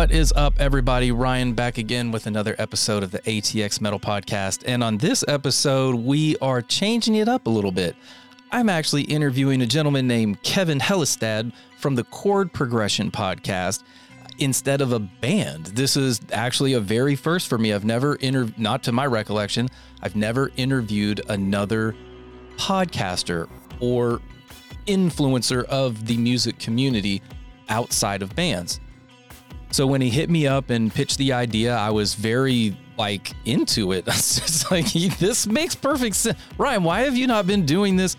What is up, everybody? Ryan back again with another episode of the ATX Metal Podcast. And on this episode, we are changing it up a little bit. I'm actually interviewing a gentleman named Kevin Hellestad from the Chord Progression Podcast instead of a band. This is actually a very first for me. I've never inter not to my recollection, I've never interviewed another podcaster or influencer of the music community outside of bands. So when he hit me up and pitched the idea, I was very like into it. It's like this makes perfect sense. Ryan, why have you not been doing this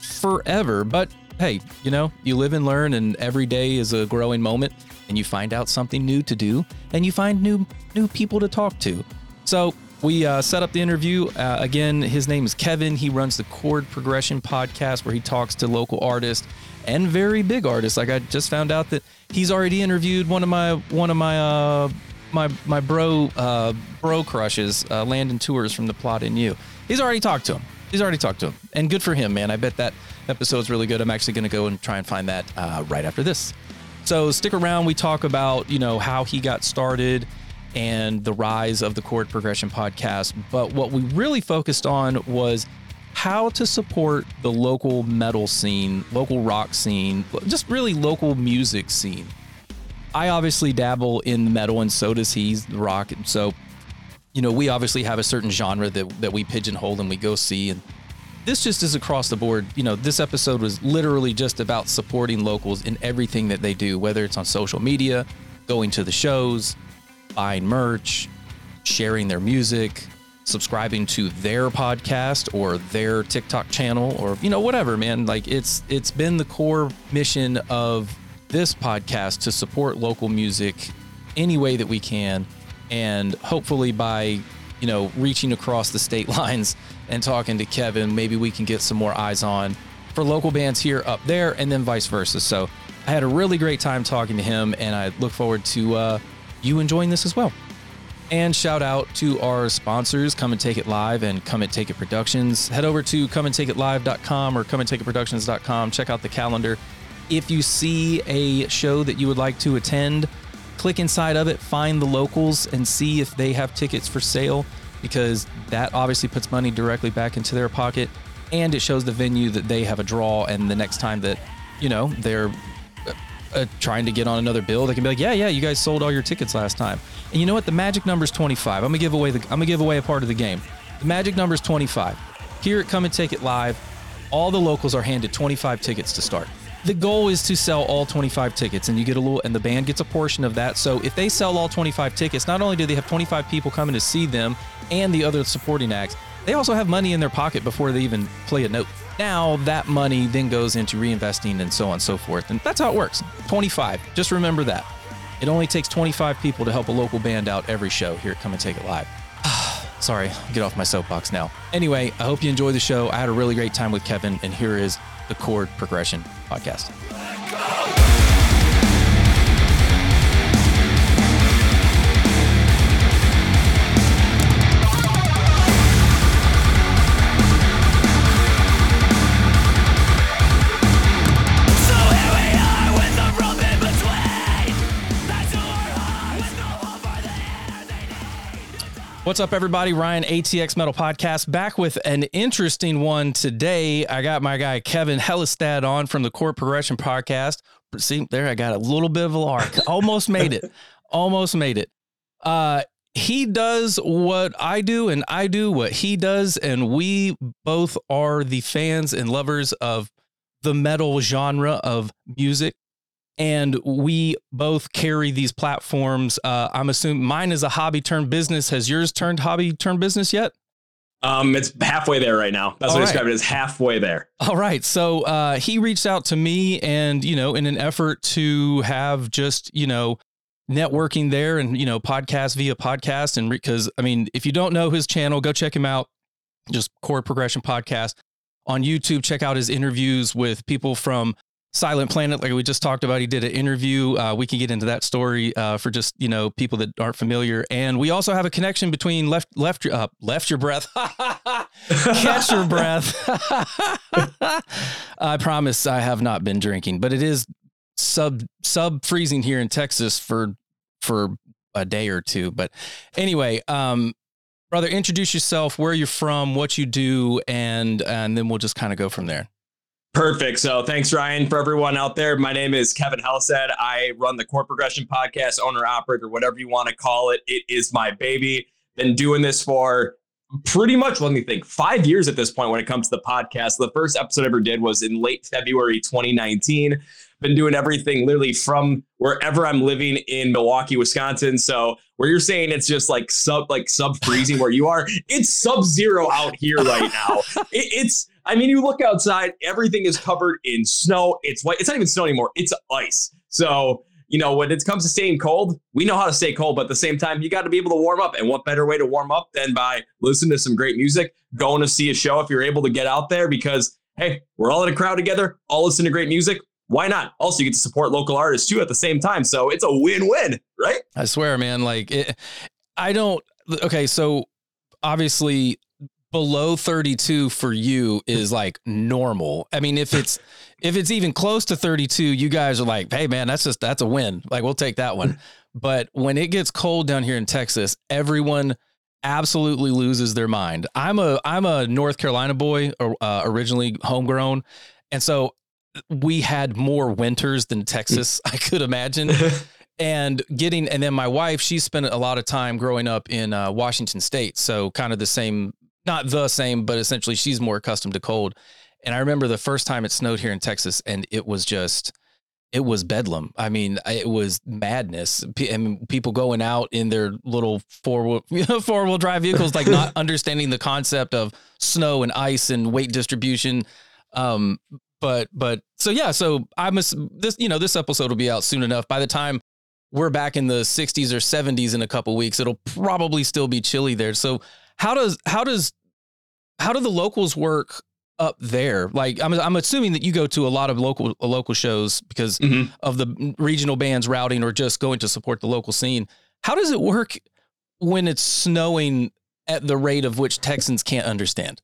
forever? But hey, you know, you live and learn and every day is a growing moment and you find out something new to do and you find new new people to talk to. So we uh, set up the interview. Uh, again, his name is Kevin. He runs the Chord Progression podcast where he talks to local artists and very big artists. Like I just found out that he's already interviewed one of my one of my uh, my my bro uh, bro crushes, uh, Landon Tewers from the Plot in You. He's already talked to him. He's already talked to him, and good for him, man. I bet that episode's really good. I'm actually going to go and try and find that uh, right after this. So stick around. We talk about you know how he got started and the rise of the chord progression podcast. But what we really focused on was how to support the local metal scene, local rock scene, just really local music scene. I obviously dabble in metal, and so does he, rock. So, you know, we obviously have a certain genre that, that we pigeonhole and we go see. And this just is across the board. You know, this episode was literally just about supporting locals in everything that they do, whether it's on social media, going to the shows, buying merch, sharing their music, subscribing to their podcast or their TikTok channel or you know whatever man. Like it's it's been the core mission of this podcast to support local music any way that we can. And hopefully by you know reaching across the state lines and talking to Kevin maybe we can get some more eyes on for local bands here up there and then vice versa. So I had a really great time talking to him and I look forward to uh, you enjoying this as well and shout out to our sponsors, Come and Take It Live and Come and Take It Productions. Head over to comeandtakeitlive.com or comeandtakeitproductions.com. Check out the calendar. If you see a show that you would like to attend, click inside of it, find the locals, and see if they have tickets for sale because that obviously puts money directly back into their pocket and it shows the venue that they have a draw. And the next time that, you know, they're uh, trying to get on another bill, they can be like, yeah, yeah, you guys sold all your tickets last time. And you know what? The magic number is 25. I'm gonna give away the. I'm gonna give away a part of the game. The magic number is 25. Here at Come and Take It Live, all the locals are handed 25 tickets to start. The goal is to sell all 25 tickets, and you get a little, and the band gets a portion of that. So if they sell all 25 tickets, not only do they have 25 people coming to see them and the other supporting acts, they also have money in their pocket before they even play a note. Now that money then goes into reinvesting and so on and so forth. And that's how it works. 25. Just remember that. It only takes 25 people to help a local band out every show here at Come and Take It Live. Sorry, get off my soapbox now. Anyway, I hope you enjoy the show. I had a really great time with Kevin, and here is the Chord Progression Podcast. What's up, everybody? Ryan, ATX Metal Podcast, back with an interesting one today. I got my guy Kevin Hellestad on from the Core Progression Podcast. See, there, I got a little bit of a lark. Almost made it. Almost made it. Uh, he does what I do, and I do what he does, and we both are the fans and lovers of the metal genre of music and we both carry these platforms. Uh, I'm assuming mine is a hobby turned business. Has yours turned hobby turned business yet? Um, it's halfway there right now. That's All what right. I describe it as halfway there. All right. So uh, he reached out to me, and you know, in an effort to have just you know networking there, and you know, podcast via podcast, and because re- I mean, if you don't know his channel, go check him out. Just Chord Progression Podcast on YouTube. Check out his interviews with people from Silent Planet, like we just talked about, he did an interview. Uh, we can get into that story uh, for just you know people that aren't familiar, and we also have a connection between left left uh, left your breath, catch your breath. I promise I have not been drinking, but it is sub sub freezing here in Texas for for a day or two. But anyway, um, brother, introduce yourself, where you're from, what you do, and and then we'll just kind of go from there. Perfect. So thanks, Ryan, for everyone out there. My name is Kevin Hellestad. I run the Chord Progression Podcast, owner operator, whatever you want to call it. It is my baby. Been doing this for pretty much, let me think, five years at this point when it comes to the podcast. The first episode I ever did was in late February 2019. Been doing everything literally from wherever I'm living in Milwaukee, Wisconsin. So where you're saying it's just like sub like sub freezing where you are, it's sub zero out here right now. It, it's I mean, you look outside, everything is covered in snow. It's white. It's not even snow anymore. It's ice. So you know, when it comes to staying cold, we know how to stay cold, but at the same time, you got to be able to warm up. And what better way to warm up than by listening to some great music, going to see a show if you're able to get out there because, hey, we're all in a crowd together, all listen to great music. Why not? Also, you get to support local artists too at the same time. So it's a win win, right? I swear, man. Like, it, I don't, okay, so obviously below 32 for you is like normal. I mean, if it's if it's even close to 32, you guys are like, "Hey man, that's just that's a win. Like we'll take that one." But when it gets cold down here in Texas, everyone absolutely loses their mind. I'm a I'm a North Carolina boy, uh, originally homegrown, and so we had more winters than Texas I could imagine. and getting and then my wife she spent a lot of time growing up in uh, Washington State, so kind of the same not the same, but essentially she's more accustomed to cold. And I remember the first time it snowed here in Texas, and it was just, it was bedlam. I mean, it was madness. I mean, people going out in their little four wheel, four wheel drive vehicles, like not understanding the concept of snow and ice and weight distribution. Um, but but so yeah, so I'm a, this you know this episode will be out soon enough. By the time we're back in the 60s or 70s in a couple weeks, it'll probably still be chilly there. So how does how does how do the locals work up there? Like I'm I'm assuming that you go to a lot of local local shows because mm-hmm. of the regional bands routing or just going to support the local scene. How does it work when it's snowing at the rate of which Texans can't understand?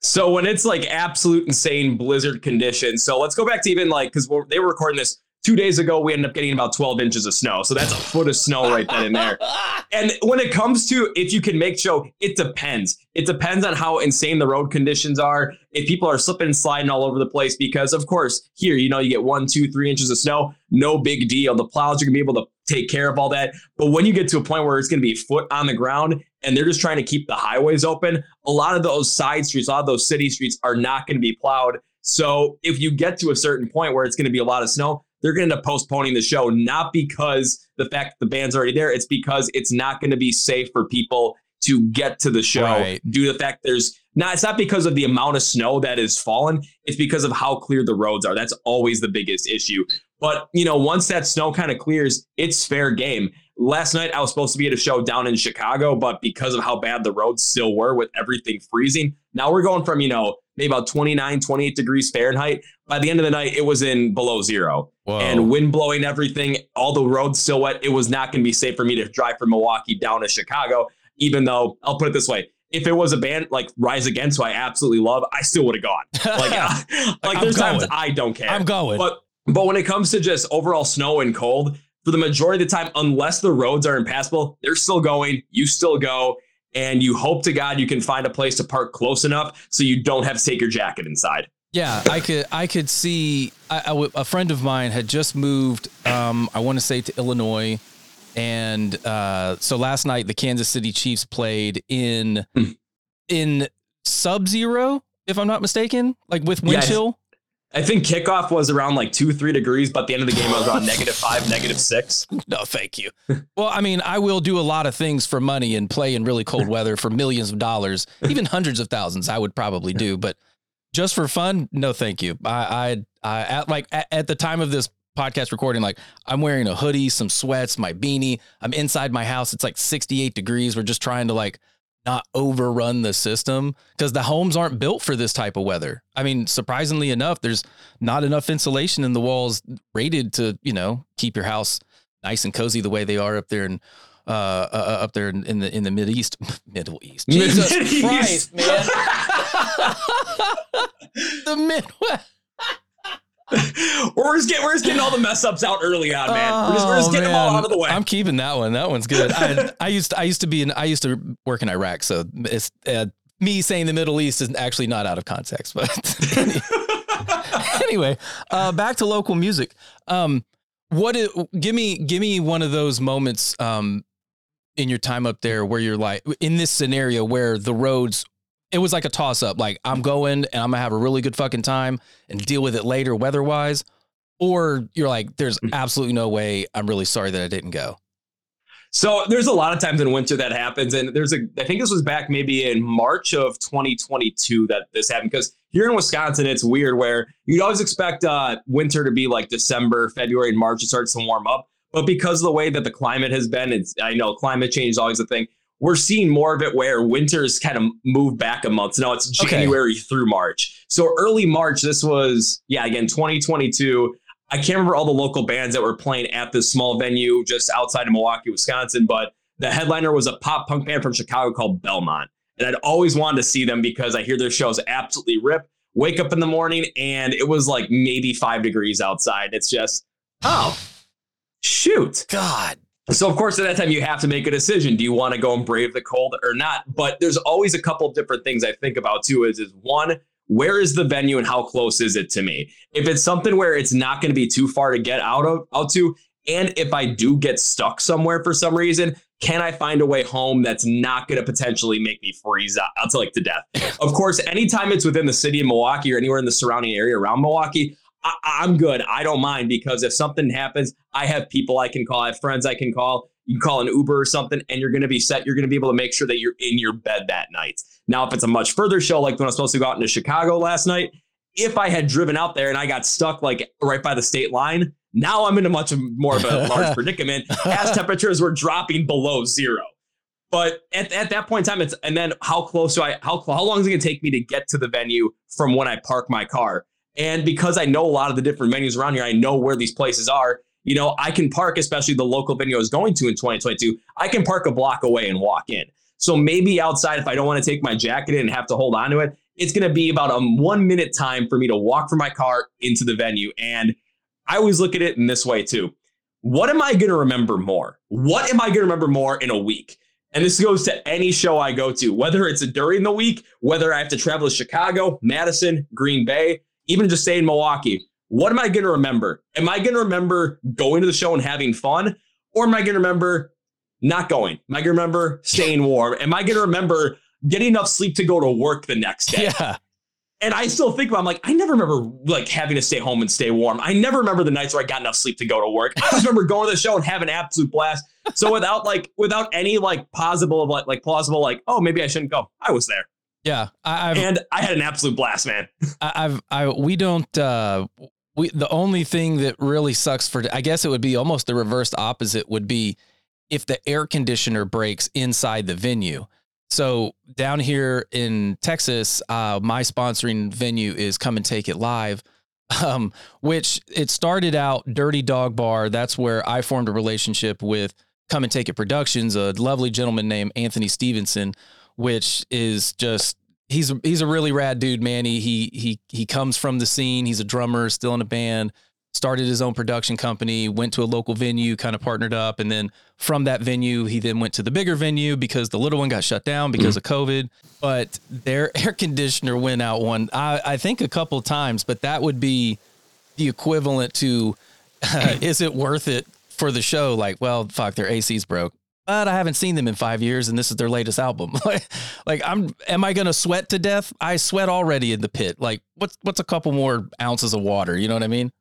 So when it's like absolute insane blizzard conditions. So let's go back to even like because they were recording this Two days ago, we ended up getting about 12 inches of snow. So that's a foot of snow right then and there. And when it comes to if you can make show, it depends. It depends on how insane the road conditions are. If people are slipping and sliding all over the place, because of course, here, you know, you get one, two, three inches of snow, no big deal. The plows are gonna be able to take care of all that. But when you get to a point where it's gonna be foot on the ground and they're just trying to keep the highways open, a lot of those side streets, a lot of those city streets are not gonna be plowed. So if you get to a certain point where it's going to be a lot of snow, they're going to end up postponing the show, not because the fact the band's already there, it's because it's not going to be safe for people to get to the show right. due to the fact there's not it's not because of the amount of snow that is fallen it's because of how clear the roads are. That's always the biggest issue. But you know once that snow kind of clears it's fair game. Last night i was supposed to be at a show down in chicago but because of how bad the roads still were with everything freezing now we're going from you know maybe about 29, 28 degrees Fahrenheit. By the end of the night, it was in below zero Whoa. and wind blowing everything, all the roads still wet. It was not going to be safe for me to drive from Milwaukee down to Chicago, even though I'll put it this way. If it was a band like Rise Against, who I absolutely love, I still would have gone. Like, like there's times I don't care. I'm going. But but when it comes to just overall snow and cold, for the majority of the time, unless the roads are impassable, they're still going. You still go and you hope to God you can find a place to park close enough so you don't have to take your jacket inside. Yeah, I could I could see a friend of mine had just moved. Um, I want to say to Illinois, and uh, so last night the Kansas City Chiefs played in hmm. in sub zero, if I'm not mistaken, like with wind chill. I think kickoff was around like two, three degrees, but the end of the game I was on negative five, negative six. No, thank you. well, I mean, I will do a lot of things for money and play in really cold weather for millions of dollars, even hundreds of thousands. I would probably do, but just for fun, no, thank you. I, I, I at like at, at the time of this podcast recording, like I'm wearing a hoodie, some sweats, my beanie. I'm inside my house. It's like 68 degrees. We're just trying to like not overrun the system because the homes aren't built for this type of weather. I mean, surprisingly enough, there's not enough insulation in the walls rated to, you know, keep your house nice and cozy the way they are up there in uh, uh, uh up there in, in, the in the Mid East, Middle East. Jesus. Christ, man. the Midwest. We're just getting we're just getting all the mess ups out early on, man. we're just, we're just getting them all out of the way. I'm keeping that one. That one's good. I, I used to, I used to be in I used to work in Iraq, so it's uh, me saying the Middle East is actually not out of context. But anyway, uh, back to local music. Um, what is, give me give me one of those moments um, in your time up there where you're like in this scenario where the roads it was like a toss up like I'm going and I'm gonna have a really good fucking time and deal with it later weather wise or you're like there's mm. absolutely no way I'm really sorry that I didn't go. So there's a lot of times in winter that happens, and there's a I think this was back maybe in March of 2022 that this happened because here in Wisconsin it's weird where you'd always expect uh, winter to be like December, February, and March it starts to warm up, but because of the way that the climate has been, it's I know climate change is always a thing. We're seeing more of it where winters kind of move back a month. So now it's January okay. through March. So early March, this was yeah again 2022. I can't remember all the local bands that were playing at this small venue just outside of Milwaukee, Wisconsin, but the headliner was a pop punk band from Chicago called Belmont. And I'd always wanted to see them because I hear their shows absolutely rip. Wake up in the morning and it was like maybe five degrees outside. It's just, oh, shoot. God. So, of course, at that time, you have to make a decision. Do you want to go and brave the cold or not? But there's always a couple different things I think about too is, is one, where is the venue and how close is it to me? If it's something where it's not going to be too far to get out of out to, and if I do get stuck somewhere for some reason, can I find a way home that's not going to potentially make me freeze out, out to like to death? of course, anytime it's within the city of Milwaukee or anywhere in the surrounding area around Milwaukee, I, am good. I don't mind because if something happens, I have people I can call, I have friends I can call. You call an Uber or something, and you're going to be set. You're going to be able to make sure that you're in your bed that night. Now, if it's a much further show, like when I was supposed to go out into Chicago last night, if I had driven out there and I got stuck like right by the state line, now I'm in a much more of a large predicament as temperatures were dropping below zero. But at, at that point in time, it's and then how close do I how how long is it gonna take me to get to the venue from when I park my car? And because I know a lot of the different venues around here, I know where these places are. You know, I can park, especially the local venue I was going to in 2022. I can park a block away and walk in. So maybe outside, if I don't want to take my jacket in and have to hold on to it, it's going to be about a one minute time for me to walk from my car into the venue. And I always look at it in this way too. What am I going to remember more? What am I going to remember more in a week? And this goes to any show I go to, whether it's during the week, whether I have to travel to Chicago, Madison, Green Bay, even just say in Milwaukee. What am I going to remember? Am I going to remember going to the show and having fun? Or am I going to remember not going? Am I going to remember staying warm? Am I going to remember getting enough sleep to go to work the next day? Yeah. And I still think about, I'm like, I never remember like having to stay home and stay warm. I never remember the nights where I got enough sleep to go to work. I just remember going to the show and having an absolute blast. So without like, without any like possible of like, like plausible, like, oh, maybe I shouldn't go. I was there. Yeah. I, I've, and I had an absolute blast, man. I, I've, I, we don't, uh, we, the only thing that really sucks for, I guess it would be almost the reverse opposite would be if the air conditioner breaks inside the venue. So down here in Texas, uh, my sponsoring venue is Come and Take It Live, um, which it started out Dirty Dog Bar. That's where I formed a relationship with Come and Take It Productions, a lovely gentleman named Anthony Stevenson, which is just he's he's a really rad dude, man. He he he he comes from the scene. He's a drummer, still in a band started his own production company, went to a local venue, kind of partnered up. And then from that venue, he then went to the bigger venue because the little one got shut down because mm. of COVID. But their air conditioner went out one, I, I think a couple times, but that would be the equivalent to uh, is it worth it for the show? Like, well, fuck, their AC's broke. But I haven't seen them in five years, and this is their latest album. like, like, I'm, am I gonna sweat to death? I sweat already in the pit. Like, what's what's a couple more ounces of water? You know what I mean?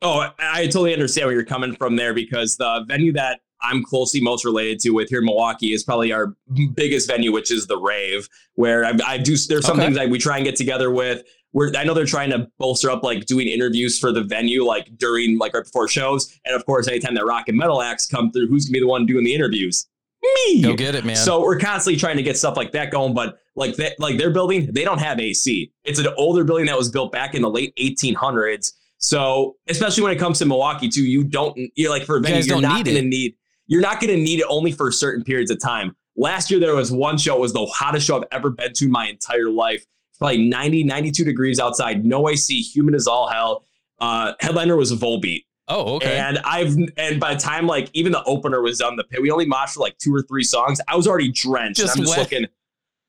Oh, I totally understand where you're coming from there because the venue that I'm closely most related to with here in Milwaukee is probably our biggest venue, which is the Rave, where I, I do. There's some okay. things that we try and get together with. Where I know they're trying to bolster up like doing interviews for the venue, like during like right before shows, and of course, anytime that rock and metal acts come through, who's gonna be the one doing the interviews? Me. Go get it, man. So we're constantly trying to get stuff like that going, but like that, like their building, they don't have AC. It's an older building that was built back in the late 1800s so especially when it comes to Milwaukee too, you don't you're like for a venue, you are not going to need you're not going to need it only for certain periods of time. Last year there was one show, it was the hottest show I've ever been to in my entire life. Probably 90, 92 degrees outside, no AC, humid as all hell. Uh, headliner was Volbeat. Oh, okay. And I've and by the time like even the opener was done, the pit we only moshed for like two or three songs. I was already drenched. Just I'm just wet. looking,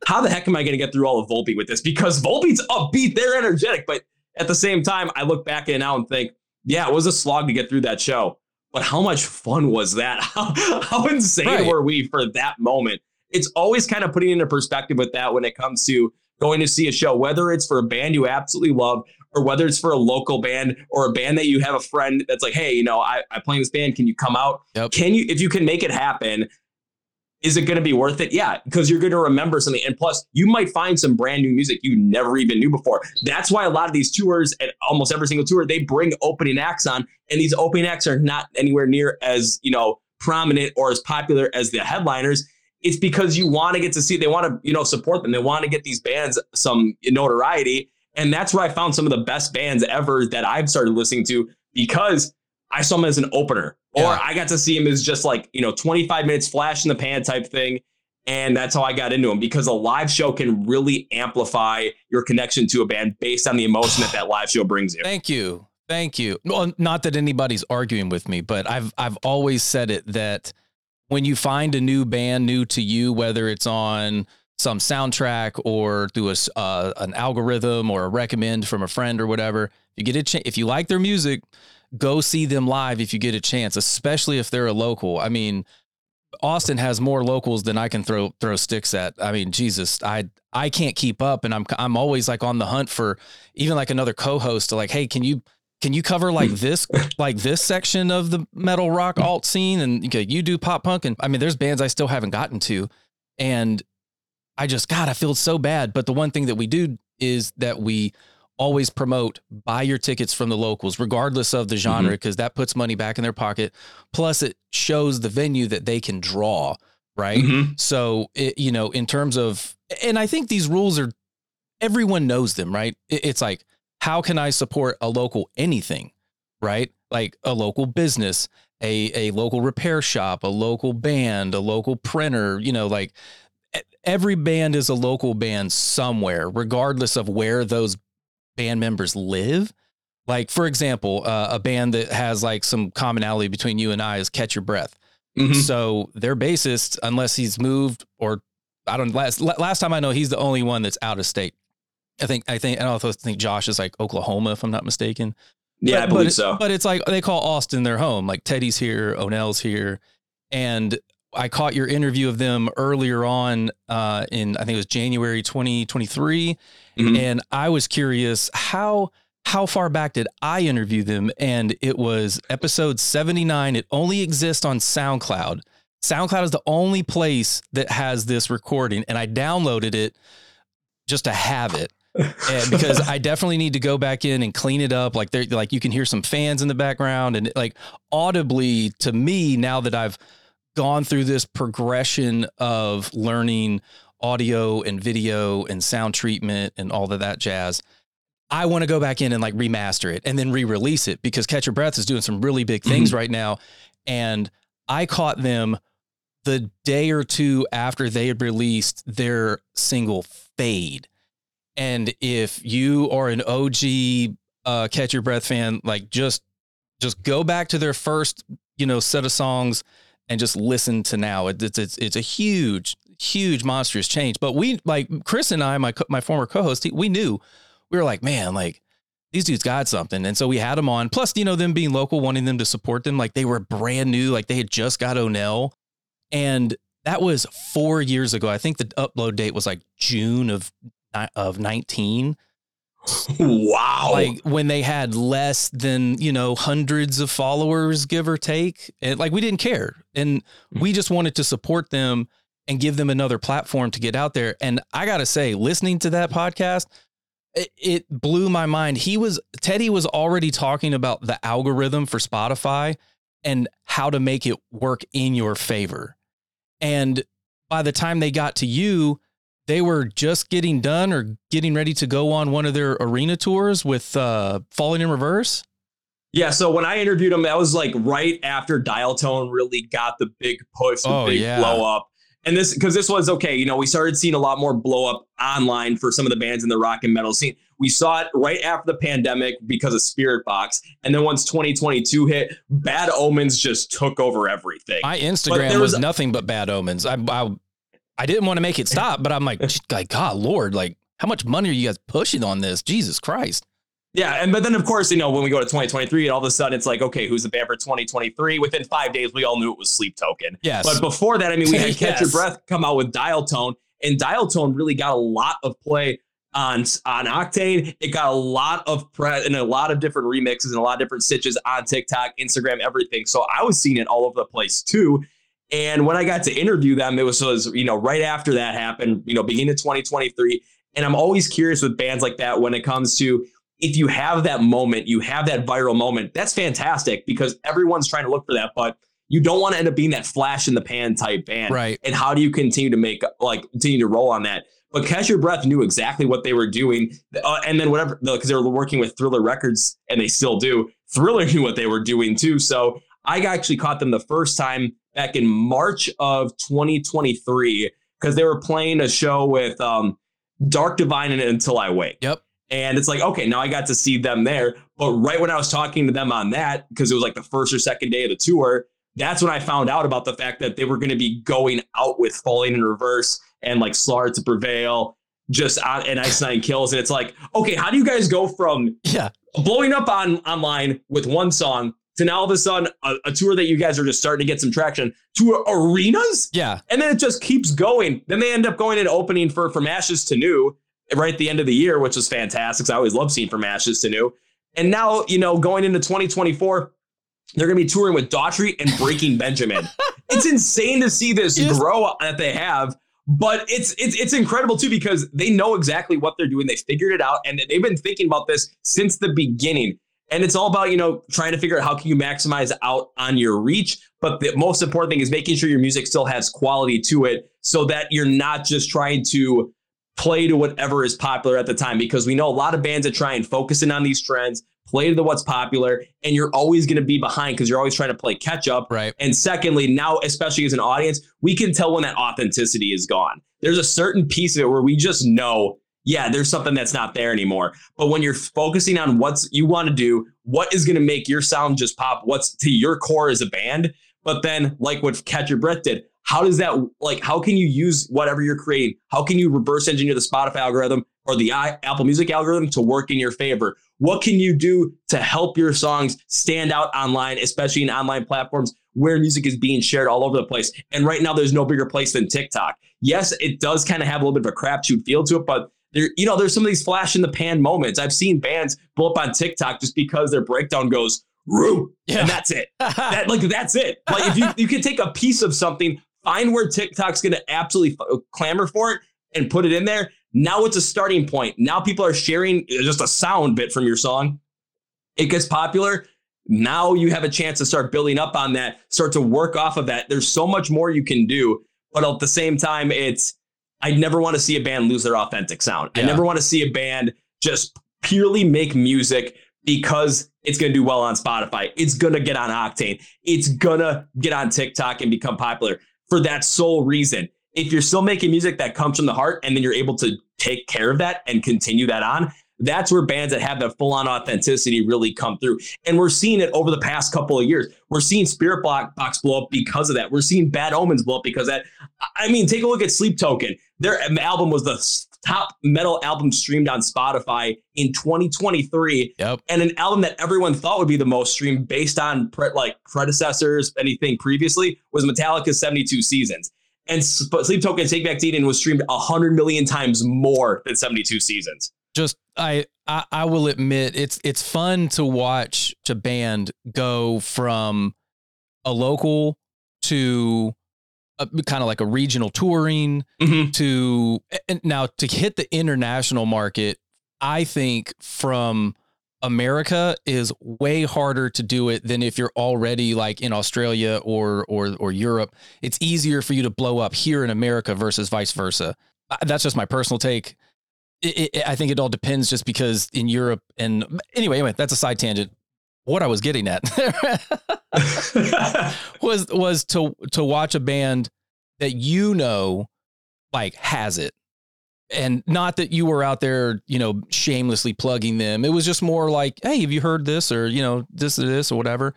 how the heck am I going to get through all of Volbeat with this? Because Volbeat's upbeat, they're energetic, but at the same time, I look back it now and think, yeah, it was a slog to get through that show. But how much fun was that? How, how insane Right. were we for that moment? It's always kind of putting into perspective with that when it comes to going to see a show, whether it's for a band you absolutely love or whether it's for a local band or a band that you have a friend that's like, hey, you know, I, I play in this band. Can you come out? Yep. Can you, if you can make it happen, is it going to be worth it? Yeah, because you're going to remember something. And plus, you might find some brand new music you never even knew before. That's why a lot of these tours, and almost every single tour, they bring opening acts on, and these opening acts are not anywhere near as you know prominent or as popular as the headliners. It's because you want to get to see, they want to you know support them. They want to get these bands some notoriety, and that's where I found some of the best bands ever that I've started listening to because I saw them as an opener, or Yeah. I got to see him as just like, you know, 25 minutes flash in the pan type thing. And that's how I got into him because a live show can really amplify your connection to a band based on the emotion that that live show brings you. Thank you. Thank you. Well, not that anybody's arguing with me, but I've I've always said it that when you find a new band new to you, whether it's on some soundtrack or through a uh, an algorithm or a recommend from a friend or whatever, you get a chance. If you like their music, go see them live if you get a chance, especially if they're a local. I mean, Austin has more locals than I can throw throw sticks at. I mean, Jesus, I I can't keep up, and I'm I'm always like on the hunt for even like another co-host to like, hey, can you can you cover like this like this section of the metal rock alt scene, and okay, you do pop punk, and I mean, there's bands I still haven't gotten to, and I just God, I feel so bad. But the one thing that we do is that we always promote buy your tickets from the locals regardless of the genre because that puts money back in their pocket. Plus it shows the venue that they can draw right? Mhm. so it, you know in terms of and i think these rules are everyone knows them right? It- it's like how can i support a local anything right like a local business a a local repair shop a local band a local printer you know like every band is a local band somewhere regardless of where those band members live like for example uh, a band that has like some commonality between you and i is catch your breath Mhm. so their bassist, unless he's moved or I don't last last time I know he's the only one that's out of state. I think I think I also think Josh is like Oklahoma if I'm not mistaken. Yeah, I But- believe but, so. But it's like they call Austin their home. Like Teddy's here, Onell's here, and I caught your interview of them earlier on uh, in I think it was January 2023, Mhm. and I was curious how how far back did I interview them? And it was episode 79. It only exists on SoundCloud. SoundCloud is the only place that has this recording, and I downloaded it just to have it. And because I definitely need to go back in and clean it up. Like there, like you can hear some fans in the background, and like audibly to me now that I've gone through this progression of learning audio and video and sound treatment and all of that jazz. I want to go back in and like remaster it and then re-release it because Catch Your Breath is doing some really big mm-hmm. things right now. And I caught them the day or two after they had released their single Fade. And if you are an OG uh, Catch Your Breath fan, like just just go back to their first, you know, set of songs and just listen to now. It, it's it's it's a huge, huge monstrous change. But we like Chris and I, my my former co-host, he, we knew we were like, man, like these dudes got something, and so we had them on. Plus, you know, them being local, wanting them to support them, like they were brand new, like they had just got Onell, and that was four years ago. I think the upload date was like June of of nineteen. Wow. like when they had less than you know hundreds of followers give or take and like we didn't care. And hmm. we just wanted to support them and give them another platform to get out there. And i gotta say listening to that podcast it, it blew my mind. He was teddy was already talking about the algorithm for spotify and how to make it work in your favor. And by the time they got to you they were just getting done or getting ready to go on one of their arena tours with uh, Falling in Reverse. Yeah, so when I interviewed him, that was like right after Dial Tone really got the big push, the Oh, big yeah. blow up. and this because this was okay. You know, we started seeing a lot more blow up online for some of the bands in the rock and metal scene. We saw it right after the pandemic because of Spiritbox. and then once 2022 hit, Bad Omens just took over everything. My Instagram was, was, nothing but bad omens. I, I I didn't want to make it stop, but I'm like, like God, Lord, like how much money are you guys pushing on this? Jesus Christ. Yeah, and but then of course, you know, when we go to 2023, and all of a sudden it's like, okay, who's the band for 2023? Within five days, we all knew it was Sleep Token. Yes. But before that, I mean, we had yes. Catch Your Breath come out with Dial Tone, and Dial Tone really got a lot of play on on Octane. It got a lot of press and a lot of different remixes and a lot of different stitches on TikTok, Instagram, everything. So I was seeing it all over the place too. And when I got to interview them, it was, was you know right after that happened, you know, beginning of 2023. And I'm always curious with bands like that when it comes to if you have that moment, you have that viral moment, that's fantastic because everyone's trying to look for that. But you don't want to end up being that flash in the pan type band. Right. And how do you continue to make, like, continue to roll on that? But Catch Your Breath knew exactly what they were doing. Uh, and then whatever, because they were working with Thriller Records and they still do. Thriller knew what they were doing too. So I actually caught them the first time back in March of 2023 because they were playing a show with um, Dark Divine and Until I Wake. Yep. And it's like, okay, now I got to see them there. But right when I was talking to them on that, because it was like the first or second day of the tour, that's when I found out about the fact that they were going to be going out with Falling in Reverse and like Slaughter to Prevail just on and Ice Nine Kills. And it's like, okay, how do you guys go from yeah blowing up on online with one song to now all of a sudden a, a, tour that you guys are just starting to get some traction to arenas? Yeah. And then it just keeps going. Then they end up going and opening for From Ashes to New right at the end of the year, which was fantastic. Because I always love seeing From Ashes to New. And now, you know, going into 2024, they're going to be touring with Daughtry and Breaking Benjamin. It's insane to see this yes. grow that they have. But it's it's it's incredible too because they know exactly what they're doing. They figured it out, and they've been thinking about this since the beginning. And it's all about you know trying to figure out how can you maximize out on your reach. But the most important thing is making sure your music still has quality to it, so that you're not just trying to play to whatever is popular at the time. Because we know a lot of bands that try and focus in on these trends play to the what's popular and you're always going to be behind because you're always trying to play catch up. Right. And secondly now especially as an audience we can tell when that authenticity is gone. There's a certain piece of it where we just know yeah there's something that's not there anymore. But when you're focusing on what's you want to do what is going to make your sound just pop what's to your core as a band but then like what catch your breath did how does that like how can you use whatever you're creating? How can you reverse engineer the spotify algorithm or the apple music algorithm to work in your favor? What can you do to help your songs stand out online especially in online platforms where music is being shared all over the place? And right now there's no bigger place than tiktok. Yes it does kind of have a little bit of a crapshoot feel to it but there, you know, there's some of these flash in the pan moments. I've seen bands blow up on TikTok just because their breakdown goes, Roo, yeah. and that's it. that like that's it. Like if you you can take a piece of something, find where TikTok's going to absolutely f- uh, clamor for it and put it in there. Now it's a starting point. Now people are sharing uh, just a sound bit from your song. It gets popular. Now you have a chance to start building up on that, start to work off of that. There's so much more you can do, but at the same time, it's I never want to see a band lose their authentic sound. Yeah. I never want to see a band just purely make music because it's going to do well on Spotify. It's going to get on Octane. It's going to get on TikTok and become popular for that sole reason. If you're still making music that comes from the heart and then you're able to take care of that and continue that on, that's where bands that have that full on authenticity really come through. And we're seeing it over the past couple of years. We're seeing Spirit Spiritbox blow up because of that. We're seeing Bad Omens blow up because that. I mean, take a look at Sleep Token. Their album was the top metal album streamed on Spotify in 2023. Yep. And an album that everyone thought would be the most streamed based on pre- like predecessors, anything previously, was Metallica's 72 Seasons. And Sleep Token Take Back Eden was streamed 100 million times more than 72 Seasons. Just I, I I will admit it's it's fun to watch a band go from a local to kind of like a regional touring mm-hmm. to now to hit the international market i think from america is way harder to do it than if you're already like in australia or or or europe. It's easier for you to blow up here in america versus vice versa. That's just my personal take. It, it, i think it all depends just because in europe and anyway anyway that's a side tangent what I was getting at was was to to watch a band that you know like has it. And not that you were out there you know shamelessly plugging them. It was just more like hey have you heard this? Or you know this or this or whatever.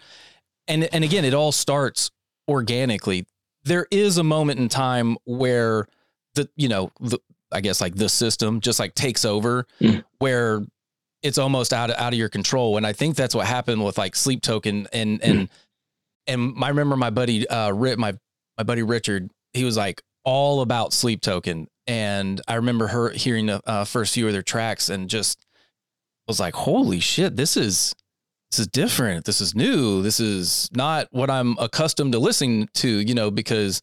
And and again it all starts organically. There is a moment in time where the you know the i guess like the system just like takes over Mm. where it's almost out of out of your control. And i think that's what happened with like sleep token and and and I remember my buddy uh Ri- my my buddy Richard he was like all about sleep token. And I remember her hearing the uh, first few of their tracks and just was like holy shit this is this is different. This is new. This is not what I'm accustomed to listening to you know because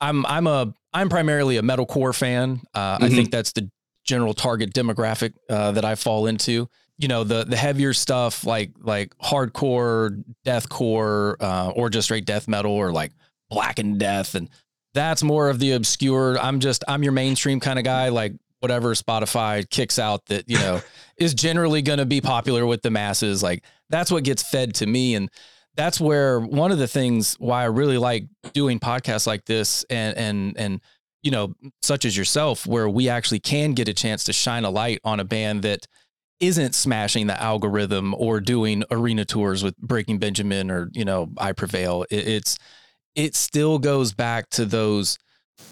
I'm I'm a I'm primarily a metalcore fan. Uh, I Mhm. think that's the general target demographic uh, that I fall into. You know the the heavier stuff like like hardcore deathcore uh, or just straight death metal or like black and death and that's more of the obscure. I'm just i'm your mainstream kind of guy like whatever spotify kicks out that you know is generally going to be popular with the masses like that's what gets fed to me and that's where one of the things why i really like doing podcasts like this and and and you know such as yourself where we actually can get a chance to shine a light on a band that isn't smashing the algorithm or doing arena tours with Breaking Benjamin or you know I Prevail. It, it's it still goes back to those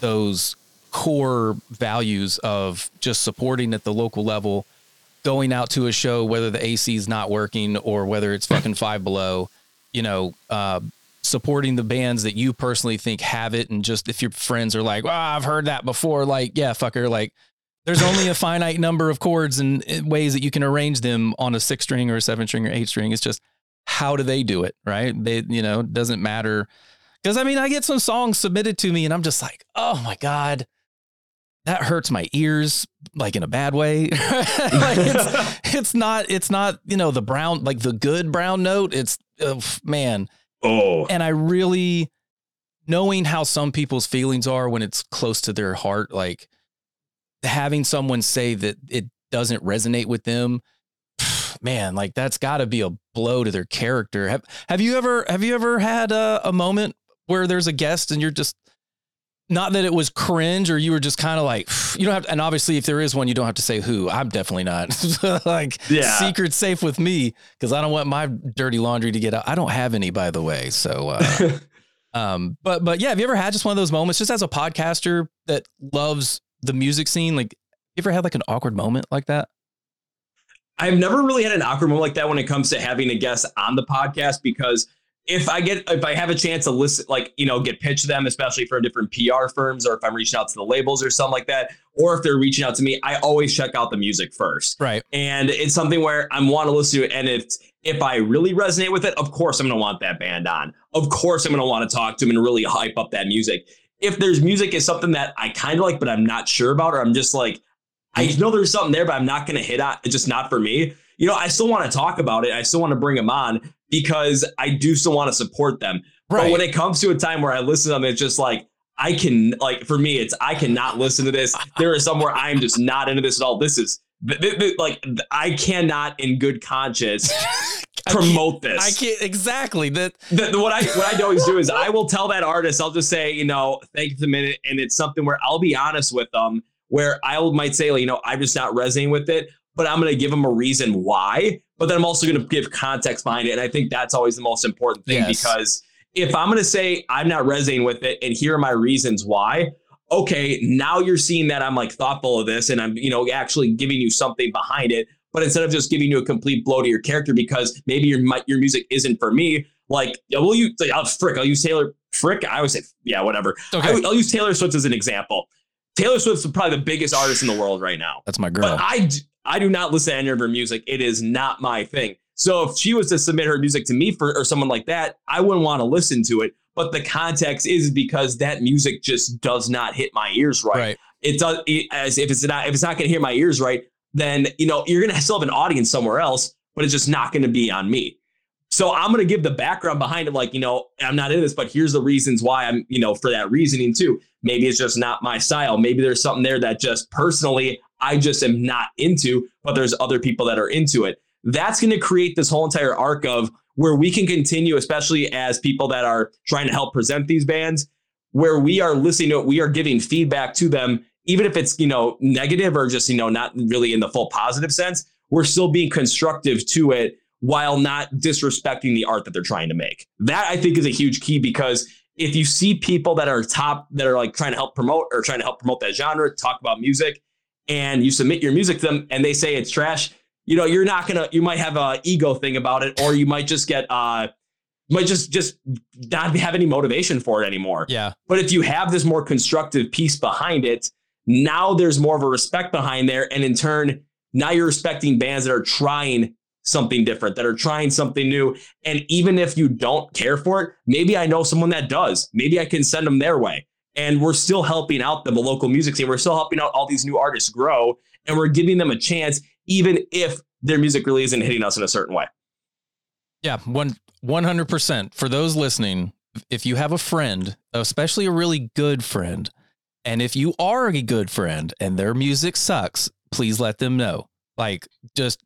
those core values of just supporting at the local level, going out to a show whether the AC is not working or whether it's fucking five below. You know, uh, supporting the bands that you personally think have it, and just if your friends are like, "Well, I've heard that before," like, yeah, fucker, like there's only a finite number of chords and uh, ways that you can arrange them on a six string or a seven string or eight string. It's just how do they do it, right? They, you know, doesn't matter. Because I mean, I get some songs submitted to me and I'm just like, oh my God, that hurts my ears like in a bad way. like it's, it's not, it's not, you know, the brown, like the good brown note. It's, uh, man. Oh, And I really, knowing how some people's feelings are when it's close to their heart, like having someone say that it doesn't resonate with them, man, like that's got to be a blow to their character. Have Have you ever Have you ever had a, a moment where there's a guest and you're just not that it was cringe or you were just kind of like you don't have and obviously if there is one you don't have to say who. I'm definitely not. Like Yeah. secret safe with me because i don't want my dirty laundry to get out. I don't have any by the way so uh um but but yeah have you ever had just one of those moments just as a podcaster that loves the music scene? Like you ever had like an awkward moment like that? I've never really had an awkward moment like that when it comes to having a guest on the podcast because if I get if I have a chance to listen, like you know, get pitched to them, especially for different PR firms, or if I'm reaching out to the labels or something like that, or if they're reaching out to me, I always check out the music first. right And it's something where I want to listen to it. And if if I really resonate with it, of course I'm gonna want that band on. Of course I'm gonna want to talk to them and really hype up that music. If there's music is something that I kind of like, but I'm not sure about, or I'm just like, I know there's something there, but I'm not gonna hit on. It's just not for me. You know, I still want to talk about it. I still want to bring them on because I do still want to support them. But when it comes to a time where I listen to them, it's just like I can like for me, it's I cannot listen to this. There is somewhere I'm just not into this at all. This is like I cannot, in good conscience, I promote this. i can't exactly that The- what I what I always do is I will tell that artist, I'll just say, you know, thank you for the minute, and it's something where I'll be honest with them, where I might say, like, you know, I'm just not resonating with it, but I'm going to give them a reason why. But then I'm also going to give context behind it, and I think that's always the most important thing Yes. because if I'm going to say I'm not resonating with it, and here are my reasons why. Okay, now you're seeing that I'm like thoughtful of this, and I'm you know actually giving you something behind it. But instead of just giving you a complete blow to your character because maybe your your music isn't for me, like, will you? Like, I'll frick. I'll use Taylor. Frick. I always say, yeah, whatever. okay I, will use Taylor Swift as an example. Taylor Swift's probably the biggest artist in the world right now. that's my girl But I, I do not listen to any of her music. It is not my thing. So if she was to submit her music to me for or someone like that, I wouldn't want to listen to it. But the context is because that music just does not hit my ears right. right It does it, as if it's not if it's not going to hear my ears right, then you know you're going to still have an audience somewhere else, but it's just not going to be on me. So I'm going to give the background behind it, like you know I'm not in this, but here's the reasons why I'm you know for that reasoning too. Maybe it's just not my style. Maybe there's something there that just personally I just am not into, but there's other people that are into it. That's going to create this whole entire arc of where we can continue, especially as people that are trying to help present these bands. where we are listening to it, we are giving feedback to them, even if it's, you know, negative or just, you know, not really in the full positive sense, we're still being constructive to it while not disrespecting the art that they're trying to make. That I think is a huge key because if you see people that are top that are like trying to help promote or trying to help promote that genre, talk about music, and you submit your music to them and they say it's trash, you know, you're not gonna you might have a ego thing about it, or you might just get uh might just just not have any motivation for it anymore. Yeah. But if you have this more constructive piece behind it, now there's more of a respect behind there. And in turn, now you're respecting bands that are trying something different, that are trying something new. And even if you don't care for it, maybe I know someone that does. Maybe I can send them their way. And we're still helping out the local music scene. We're still helping out all these new artists grow. And we're giving them a chance, even if their music really isn't hitting us in a certain way. Yeah, one one hundred percent. For those listening, if you have a friend, especially a really good friend, and if you are a good friend and their music sucks, please let them know. Like, just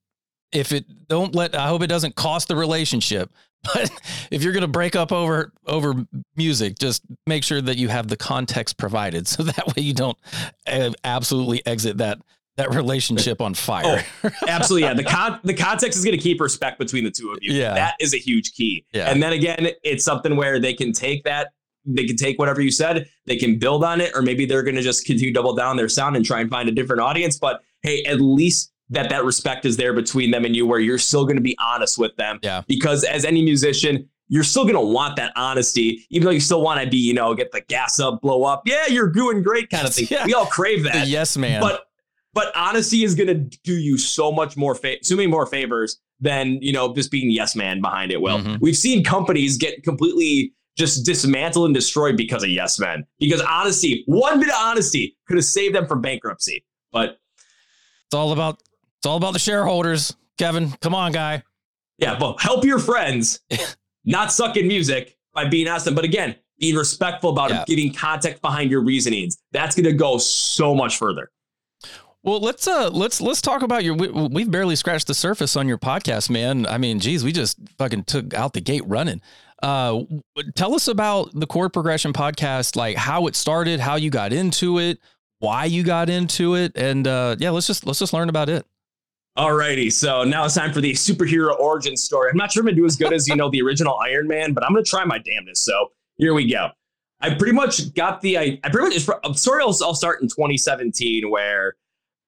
if it don't let, I hope it doesn't cost the relationship. But if you're gonna break up over over music, just make sure that you have the context provided, so that way you don't uh, absolutely exit that that relationship on fire. Oh, absolutely. Yeah. The con- the context is going to keep respect between the two of you. Yeah. That is a huge key. Yeah. And then again, it's something where they can take that, they can take whatever you said, they can build on it, or maybe they're going to just continue double down their sound and try and find a different audience. But hey, at least that that respect is there between them and you, where you're still going to be honest with them. Yeah. Because as any musician, you're still going to want that honesty, even though you still want to be, you know, get the gas up, blow up. Yeah, you're doing great kind of thing. Yeah. We all crave that. The yes man. But but honesty is going to do you so much more, fa- so many more favors than you know just being yes man behind it. Will Mhm. we've seen companies get completely just dismantled and destroyed because of yes men. Because honesty, one bit of honesty, could have saved them from bankruptcy. But it's all about it's all about the shareholders. Kevin, come on, guy. yeah, but help your friends not suck in music by being honest. But again, being respectful about Yeah. it, giving context behind your reasonings. That's going to go so much further. Well, let's uh let's let's talk about your. We, we've barely scratched the surface on your podcast, man. I mean, geez, we just fucking took out the gate running. Uh, tell us about the chord progression podcast, like how it started, how you got into it, why you got into it, and uh, yeah, let's just let's just learn about it. Alrighty, so now it's time for the superhero origin story. I'm not sure I'm gonna do as good as you know the original Iron Man, but I'm gonna try my damnedest. So here we go. I pretty much got the I, I pretty much I'm uh, sorry I'll, I'll start in 2017 where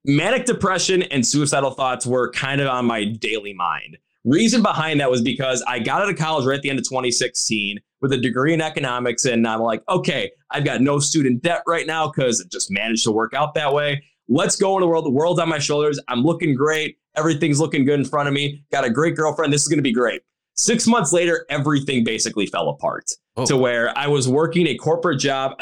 manic depression and suicidal thoughts were kind of on my daily mind. Reason behind that was because I got out of college right at the end of 2016 with a degree in economics, and I'm like, okay, I've got no student debt right now because it just managed to work out that way. Let's go in the world. The world's on my shoulders. I'm looking great. Everything's looking good in front of me. Got a great girlfriend. This is going to be great. Six months later, everything basically fell apart Oh. to where I was working a corporate job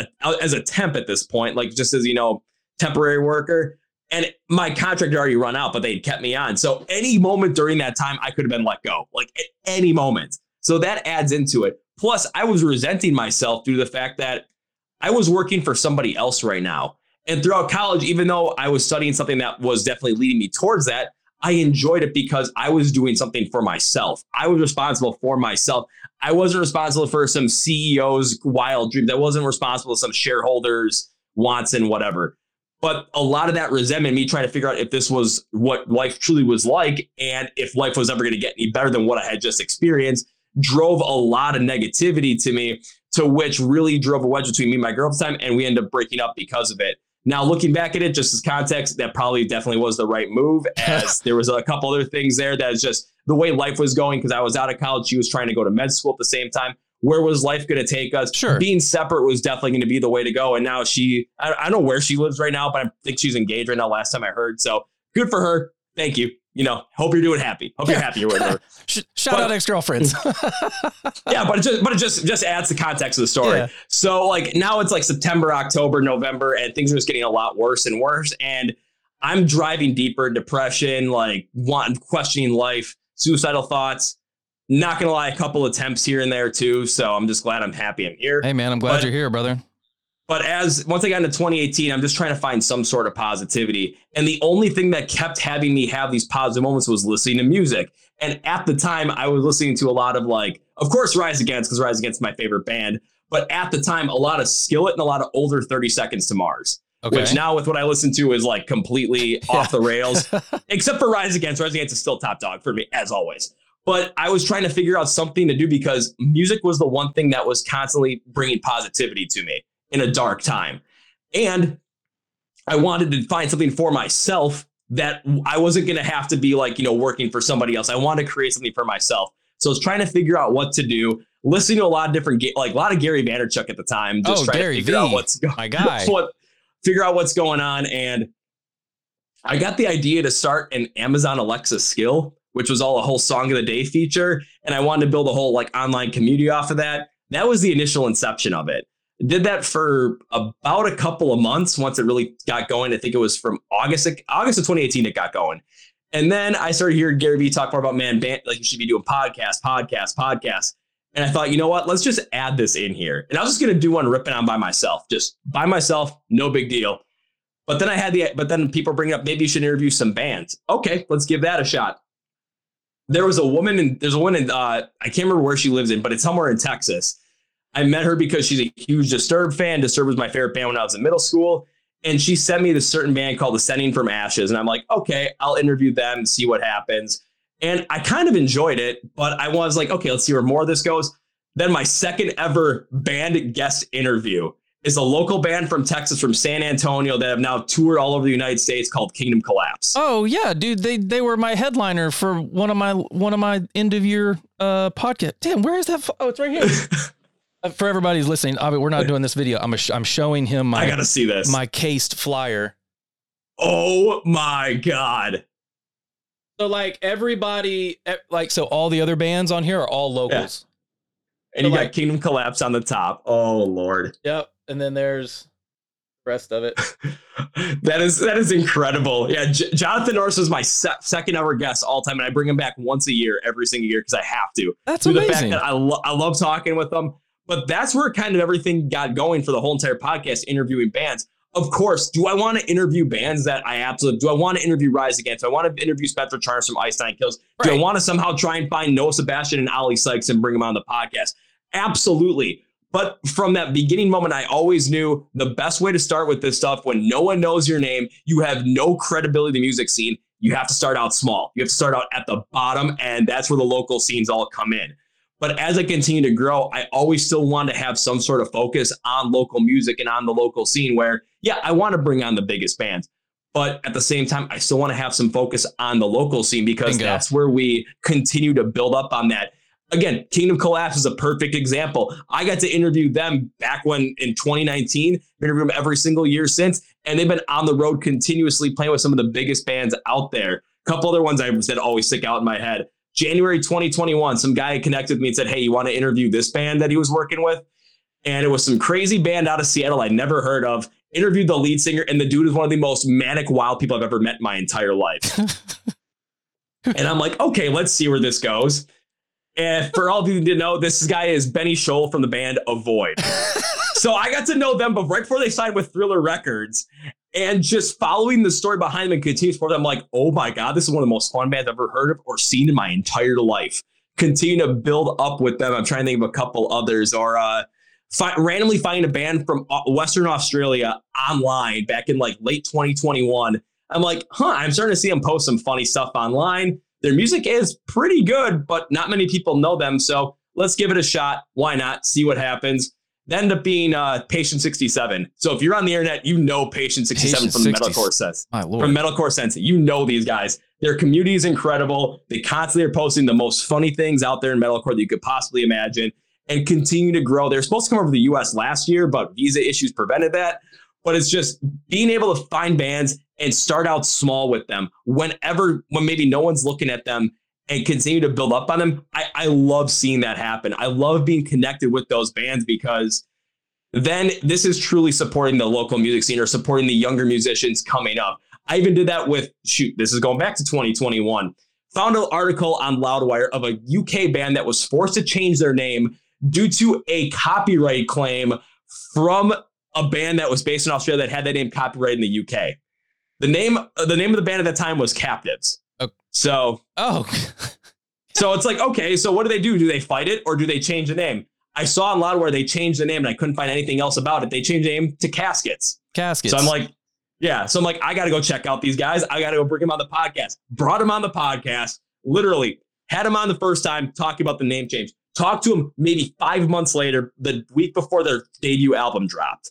as a temp at this point, like just as you know, temporary worker. And my contract had already run out, but they'd kept me on. So any moment during that time, I could have been let go, like at any moment. So that adds into it. Plus, I was resenting myself due to the fact that I was working for somebody else right now. And throughout college, even though I was studying something that was definitely leading me towards that, I enjoyed it because I was doing something for myself. I was responsible for myself. I wasn't responsible for some CEO's wild dreams. I wasn't responsible for some shareholders' wants and whatever. But a lot of that resentment, me trying to figure out if this was what life truly was like and if life was ever going to get any better than what I had just experienced, drove a lot of negativity to me, to which really drove a wedge between me and my girl at the time. And we ended up breaking up because of it. Now, looking back at it, just as context, that probably definitely was the right move, as there was a couple other things there that is just the way life was going. Because I was out of college, she was trying to go to med school at the same time. Where was life going to take us? Sure. Being separate was definitely going to be the way to go. And now she, I, I don't know where she lives right now, but I think she's engaged right now. Last time I heard, so good for her. Thank you. You know, hope you're doing happy. Hope you're happy or whatever. Sh- shout But- out ex girlfriends. yeah, but it just but it just just adds the context of the story. Yeah. So like now it's like September, October, November, and things are just getting a lot worse and worse. And I'm driving deeper depression, like wanting questioning life, suicidal thoughts. Not gonna lie, a couple attempts here and there too. So I'm just glad I'm happy I'm here. hey, man, I'm glad But- you're here, brother. But as once I got into 2018, I'm just trying to find some sort of positivity. And the only thing that kept having me have these positive moments was listening to music. And at the time, I was listening to a lot of like, of course, Rise Against, because Rise Against is my favorite band. But at the time, a lot of Skillet and a lot of older 30 Seconds to Mars. Okay. Which now with what I listen to is like completely off the rails, except for Rise Against. Rise Against is still top dog for me as always. But I was trying to figure out something to do because music was the one thing that was constantly bringing positivity to me in a dark time. And I wanted to find something for myself that I wasn't going to have to be like, you know, working for somebody else. I wanted to create something for myself. So I was trying to figure out what to do, listening to a lot of different, like a lot of Gary Vaynerchuk at the time, just Oh, trying Gary to figure V, out what's going my guy. what figure out what's going on. And I got the idea to start an Amazon Alexa skill, which was all a whole song of the day feature. And I wanted to build a whole like online community off of that. That was the initial inception of it. Did that for about a couple of months once it really got going. I think it was from August, August of 2018 it got going. And then I started hearing Gary Vee talk more about man, band, like you should be doing podcasts, podcasts, podcasts. And I thought, you know what? Let's just add this in here. And I was just gonna do one ripping on by myself, just by myself, no big deal. But then I had the, but then people bring up maybe you should interview some bands. Okay, let's give that a shot. There was a woman, and there's a woman in, uh, I can't remember where she lives in, but it's somewhere in Texas. I met her because she's a huge Disturbed fan. Disturbed was my favorite band when I was in middle school. And she sent me this certain band called Ascending from Ashes. And I'm like, okay, I'll interview them and see what happens. And I kind of enjoyed it, but I was like, okay, let's see where more of this goes. Then my second ever band guest interview is a local band from Texas, from San Antonio, that have now toured all over the United States called Kingdom Collapse. Oh yeah, dude. They they were my headliner for one of my one of my end of year uh podcast. Damn, where is that? Fo- oh, it's right here. Uh, for everybody who's listening, Avi, we're not doing this video. I'm a I'm showing him my I gotta see this. my cased flyer. oh my god! So like everybody, like so all the other bands on here are all locals. And you So, got Kingdom Collapse on the top. Oh lord, Yep. And then there's the rest of it. that is that is incredible. Yeah, J- Jonathan Norris was my se- second ever guest all time, and I bring him back once a year, every single year, because I have to. That's through the fact amazing. that I, lo- I love talking with them. But that's where kind of everything got going for the whole entire podcast, interviewing bands. Of course, do I want to interview bands that I absolutely do? I want to interview Rise Against? Do I want to interview Spencer Charles from Nine Kills? Do I want to somehow try and find Noah Sebastian and Oli Sykes and bring them on the podcast? Absolutely. But from that beginning moment, I always knew the best way to start with this stuff when no one knows your name, you have no credibility in the music scene. You have to start out small. You have to start out at the bottom, and that's where the local scenes all come in. But as I continue to grow, I always still want to have some sort of focus on local music and on the local scene where, yeah, I want to bring on the biggest bands. But at the same time, I still want to have some focus on the local scene because Bingo. that's where we continue to build up on that. Again, Kingdom Collapse is a perfect example. I got to interview them back when in 2019, interviewed them every single year since, and they've been on the road continuously playing with some of the biggest bands out there. A couple other ones I that always stick out in my head. January 2021, some guy connected with me and said, Hey, you want to interview this band that he was working with? And it was some crazy band out of Seattle I'd never heard of. Interviewed the lead singer, and the dude is one of the most manic, wild people I've ever met in my entire life. and I'm like, okay, let's see where this goes. And for all of you who didn't know, this guy is Benny Scholl from the band Avoid. so I got to know them, but right before they signed with Thriller Records, and just following the story behind them and continue to support them, I'm like, oh my God, this is one of the most fun bands I've ever heard of or seen in my entire life. Continue to build up with them. I'm trying to think of a couple others or uh, fi- randomly finding a band from uh, Western Australia online back in like late 2021. I'm like, huh, I'm starting to see them post some funny stuff online. Their music is pretty good, but not many people know them. So let's give it a shot. Why not? See what happens. That ended up being uh, Patient 67. So if you're on the internet, you know Patient 67 Patient from 60. Metalcore Sense. My lord. From Metalcore Sense. You know these guys. Their community is incredible. They constantly are posting the most funny things out there in Metalcore that you could possibly imagine and continue to grow. They're supposed to come over to the US last year, but visa issues prevented that. But it's just being able to find bands and start out small with them whenever, when maybe no one's looking at them and continue to build up on them. I, I love seeing that happen. I love being connected with those bands because then this is truly supporting the local music scene or supporting the younger musicians coming up. I even did that with, shoot, this is going back to 2021. Found an article on Loudwire of a UK band that was forced to change their name due to a copyright claim from a band that was based in Australia that had that name copyrighted in the UK. The name, the name of the band at that time was Captives. Okay. So oh, so it's like, okay, so what do they do? Do they fight it or do they change the name? I saw a lot where they changed the name and I couldn't find anything else about it. They changed the name to Caskets. Caskets. So I'm like, yeah. So I'm like, I got to go check out these guys. I got to go bring them on the podcast. Brought them on the podcast. Literally had them on the first time talking about the name change. Talked to them maybe five months later, the week before their debut album dropped.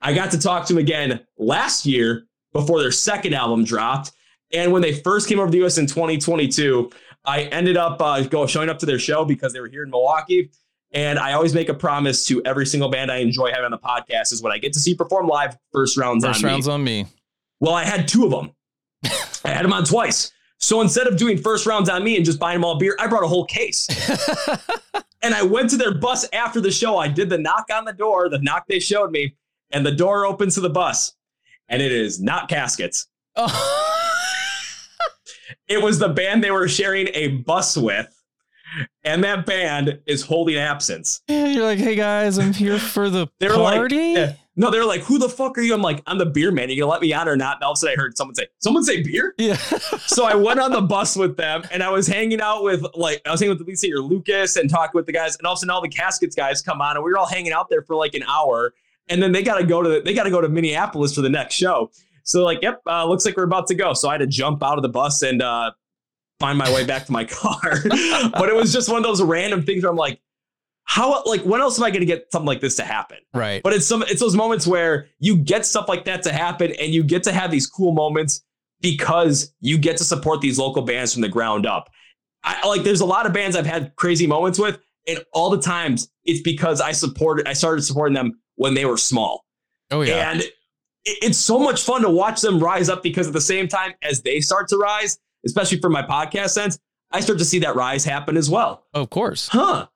I got to talk to them again last year before their second album dropped. And when they first came over to us in 2022, I ended up uh, go showing up to their show because they were here in Milwaukee. And I always make a promise to every single band I enjoy having on the podcast is when I get to see perform live, first rounds first on rounds me. on me. Well, I had two of them. I had them on twice. So instead of doing first rounds on me and just buying them all beer, I brought a whole case. and I went to their bus after the show. I did the knock on the door, the knock they showed me, and the door opens to the bus. And it is not caskets. Oh. It was the band they were sharing a bus with. And that band is holding absence. Yeah, you're like, hey guys, I'm here for the They party. like, yeah. no, they're like, who the fuck are you? I'm like, I'm the beer man. Are you gonna let me on or not? And all of a sudden I heard someone say, someone say beer? yeah. so I went on the bus with them and I was hanging out with like I was hanging with the lead singer Lucas and talking with the guys, and all of a sudden all the caskets guys come on and we were all hanging out there for like an hour. And then they gotta go to the, they gotta go to Minneapolis for the next show. So like, yep, uh, looks like we're about to go. So I had to jump out of the bus and uh, find my way back to my car. but it was just one of those random things where I'm like, how like when else am I gonna get something like this to happen? right. But it's some it's those moments where you get stuff like that to happen and you get to have these cool moments because you get to support these local bands from the ground up. I like there's a lot of bands I've had crazy moments with, and all the times it's because I supported I started supporting them when they were small. oh yeah. And it's so much fun to watch them rise up because at the same time as they start to rise, especially for my podcast sense, I start to see that rise happen as well. Of course. huh.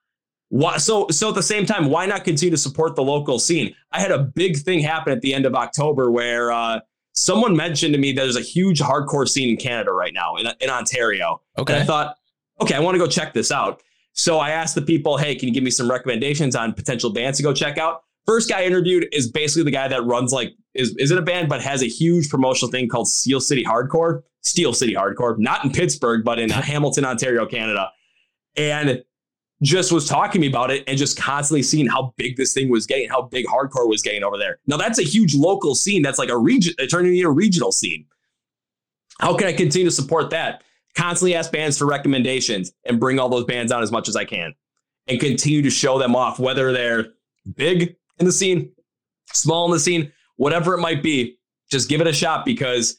Why so so at the same time why not continue to support the local scene? I had a big thing happen at the end of october where uh someone mentioned to me that there's a huge hardcore scene in canada right now in, in ontario. Okay. and i thought okay i want to go check this out. So i asked the people hey can you give me some recommendations on potential bands to go check out? First guy I interviewed is basically the guy that runs like is is in a band but has a huge promotional thing called steel city hardcore steel city hardcore not in pittsburgh but in uh, hamilton ontario canada and just was talking to me about it and just constantly seeing how big this thing was getting, how big hardcore was getting over there. Now that's a huge local scene. That's like a region, turning into a regional scene. How can I continue to support that? Constantly ask bands for recommendations and bring all those bands on as much as I can and continue to show them off, whether they're big in the scene, small in the scene, whatever it might be. Just give it a shot because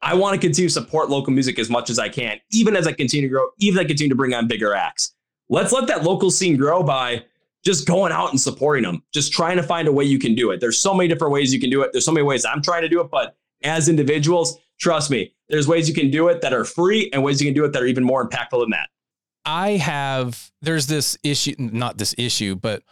I want to continue to support local music as much as I can, even as I continue to grow, even as I continue to bring on bigger acts. Let's let that local scene grow by just going out and supporting them, just trying to find a way you can do it. There's so many different ways you can do it. There's so many ways I'm trying to do it, but as individuals, trust me, there's ways you can do it that are free and ways you can do it that are even more impactful than that. I have there's this issue not this issue, but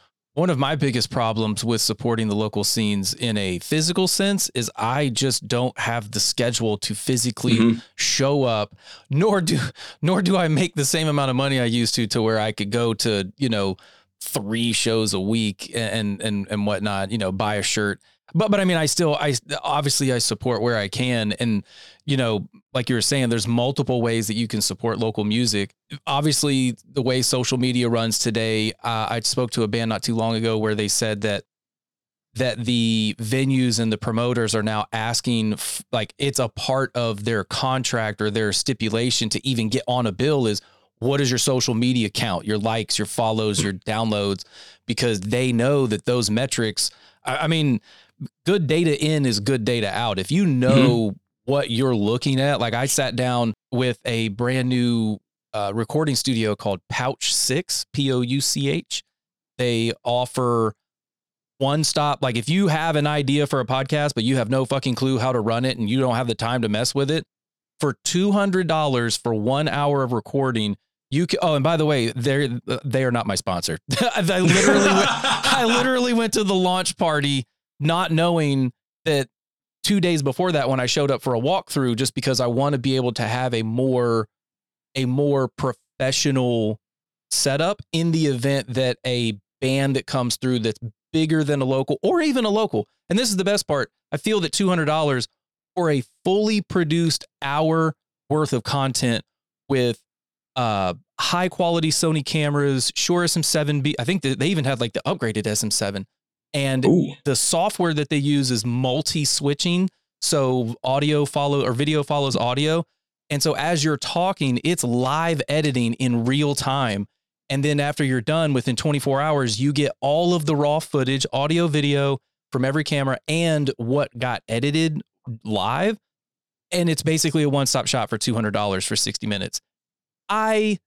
one of my biggest problems with supporting the local scenes in a physical sense is I just don't have the schedule to physically Mhm. show up nor do nor do I make the same amount of money I used to to where I could go to, you know, three shows a week and and and whatnot, you know, buy a shirt. But but I mean I still I obviously I support where I can and you know, like you were saying, there's multiple ways that you can support local music. Obviously, the way social media runs today, uh, I spoke to a band not too long ago where they said that that the venues and the promoters are now asking, f- like it's a part of their contract or their stipulation to even get on a bill is what is your social media count, your likes, your follows, your downloads, because they know that those metrics. I, I mean, good data in is good data out. If you know what you're looking at, like I sat down with a brand new uh, recording studio called Pouch Six, P O U C H. They offer one stop. Like if you have an idea for a podcast, but you have no fucking clue how to run it and you don't have the time to mess with it, for two hundred dollars for one hour of recording, you can. Oh, and by the way, they're they are not my sponsor. I literally, went, I literally went to the launch party not knowing that two days before that when I showed up for a walkthrough, just because I want to be able to have a more a more professional setup in the event that a band that comes through that's bigger than a local or even a local. And this is the best part. I feel that $200 for a fully produced hour worth of content with uh high quality Sony cameras, Shure SM7B. I think they even had like the upgraded SM7. And Ooh. the software that they use is multi switching. So audio follow or video follows audio. And so as you're talking, it's live editing in real time. And then after you're done within 24 hours, you get all of the raw footage, audio, video from every camera and what got edited live. And it's basically a one stop shop for $200 for 60 minutes. I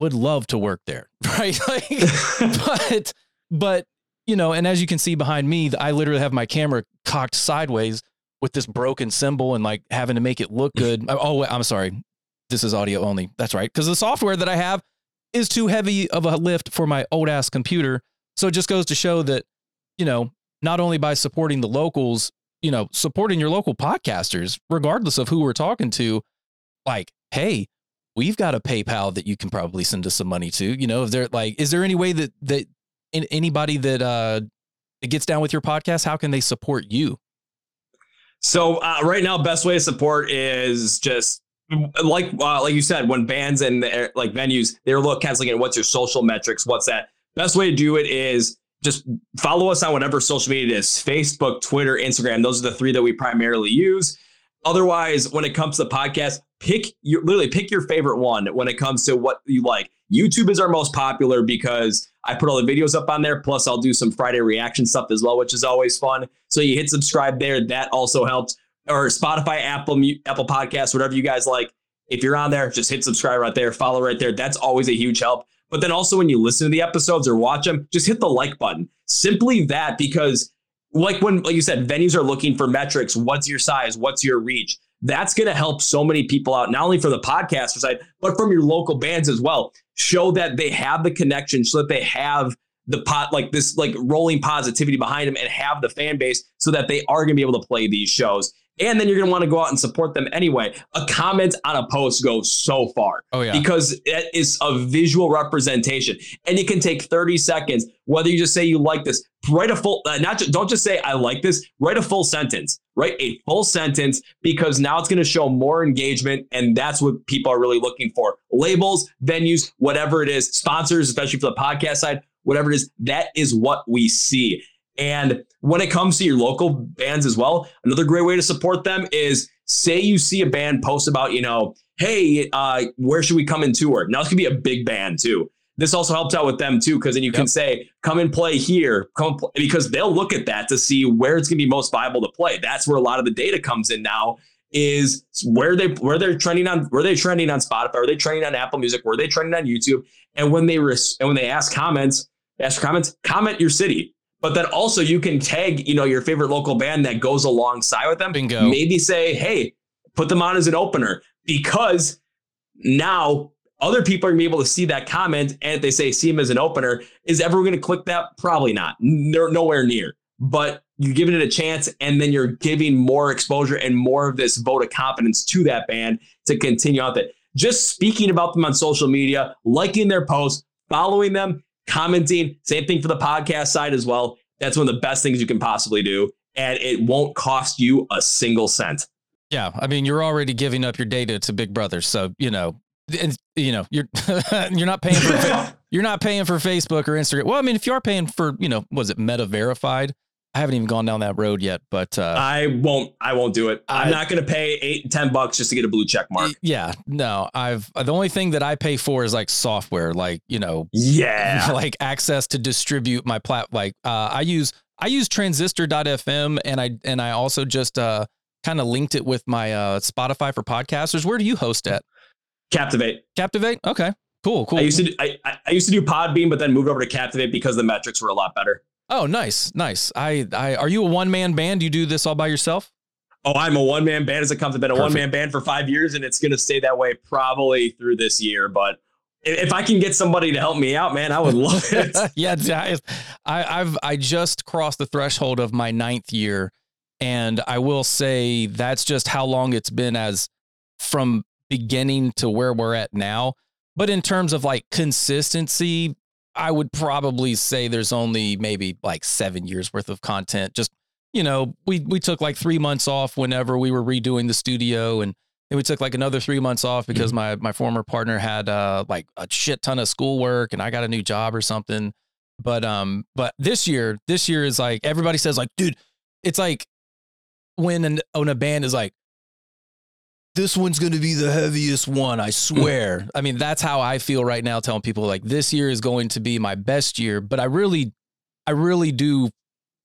would love to work there, right? Like, but, but, you know, and as you can see behind me, I literally have my camera cocked sideways with this broken symbol and like having to make it look good. Oh, oh, I'm sorry. This is audio only. That's right. Because the software that I have is too heavy of a lift for my old ass computer. So it just goes to show that, you know, not only by supporting the locals, you know, supporting your local podcasters, regardless of who we're talking to, like, hey, we've got a PayPal that you can probably send us some money to. You know, is there like, is there any way that that anybody that uh gets down with your podcast, how can they support you? So uh, right now, best way to support is just like uh, like you said, when bands and like venues they're look canceling at what's your social metrics, what's that? Best way to do it is just follow us on whatever social media it is Facebook, Twitter, Instagram. Those are the three that we primarily use. Otherwise, when it comes to podcast, pick your literally pick your favorite one when it comes to what you like. YouTube is our most popular because I put all the videos up on there. Plus, I'll do some Friday reaction stuff as well, which is always fun. So you hit subscribe there. That also helps. Or Spotify, Apple, Apple Podcasts, whatever you guys like. If you're on there, just hit subscribe right there, follow right there. That's always a huge help. But then also when you listen to the episodes or watch them, just hit the like button. Simply that because like when like you said, venues are looking for metrics. What's your size? What's your reach? That's going to help so many people out, not only for the podcaster side, but from your local bands as well. Show that they have the connection, so that they have the pot like this like rolling positivity behind them and have the fan base so that they are going to be able to play these shows and then you're going to want to go out and support them anyway. A comment on a post goes so far. Oh, yeah. Because it is a visual representation. And it can take 30 seconds, whether you just say you like this, write a full, uh, not just, don't just say I like this, write a full sentence, write a full sentence because now it's going to show more engagement. And that's what people are really looking for. Labels, venues, whatever it is, sponsors, especially for the podcast side, whatever it is, that is what we see. And when it comes to your local bands as well, another great way to support them is say you see a band post about, you know, hey, uh, where should we come and tour? Now, this could be a big band too. This also helps out with them too, because then you yep. can say, come and play here, come play, because they'll look at that to see where it's going to be most viable to play. That's where a lot of the data comes in now is where they where they're trending on where they trending on Spotify, are they trending on Apple Music, where they trending on YouTube, and when they res- and when they ask comments, ask comments, comment your city but then also you can tag, you know, your favorite local band that goes alongside with them. Bingo. Maybe say, hey, put them on as an opener because now other people are gonna be able to see that comment. And if they say see him as an opener, is everyone gonna click that? Probably not. They're nowhere near. But you're giving it a chance, and then you're giving more exposure and more of this vote of confidence to that band to continue on with it. Just speaking about them on social media, liking their posts, following them, commenting. Same thing for the podcast side as well. That's one of the best things you can possibly do. And it won't cost you a single cent. Yeah. I mean, you're already giving up your data to Big Brother. So, you know, and, you know, you're you're not paying for you're not paying for Facebook or Instagram. Well, I mean, if you are paying for, you know, was it Meta verified? I haven't even gone down that road yet, but uh, I won't. I won't do it. I'm I, not going to pay eight, ten bucks just to get a blue check mark. Yeah, no. I've the only thing that I pay for is like software, like you know, yeah, like access to distribute my plat. Like uh, I use I use Transistor.fm, and I and I also just uh, kind of linked it with my uh, Spotify for podcasters. Where do you host at? Captivate. Captivate. Okay. Cool. Cool. I used to do, I, I used to do Podbean, but then moved over to Captivate because the metrics were a lot better. Oh, nice, nice. I, I are you a one man band? Do you do this all by yourself? Oh, I'm a one man band as it comes. I've been a one man band for five years, and it's going to stay that way probably through this year. But if I can get somebody to help me out, man, I would love it. yeah, I, I've I just crossed the threshold of my ninth year, and I will say that's just how long it's been as from beginning to where we're at now. But in terms of like consistency, I would probably say there's only maybe like seven years worth of content. Just, you know, we we took like three months off whenever we were redoing the studio and and we took like another three months off because mm-hmm. my my former partner had uh like a shit ton of schoolwork and I got a new job or something. But um, but this year, this year is like everybody says like, dude, it's like when an when a band is like, this one's going to be the heaviest one, I mm. swear. I mean, that's how I feel right now, telling people like this year is going to be my best year. But I really, I really do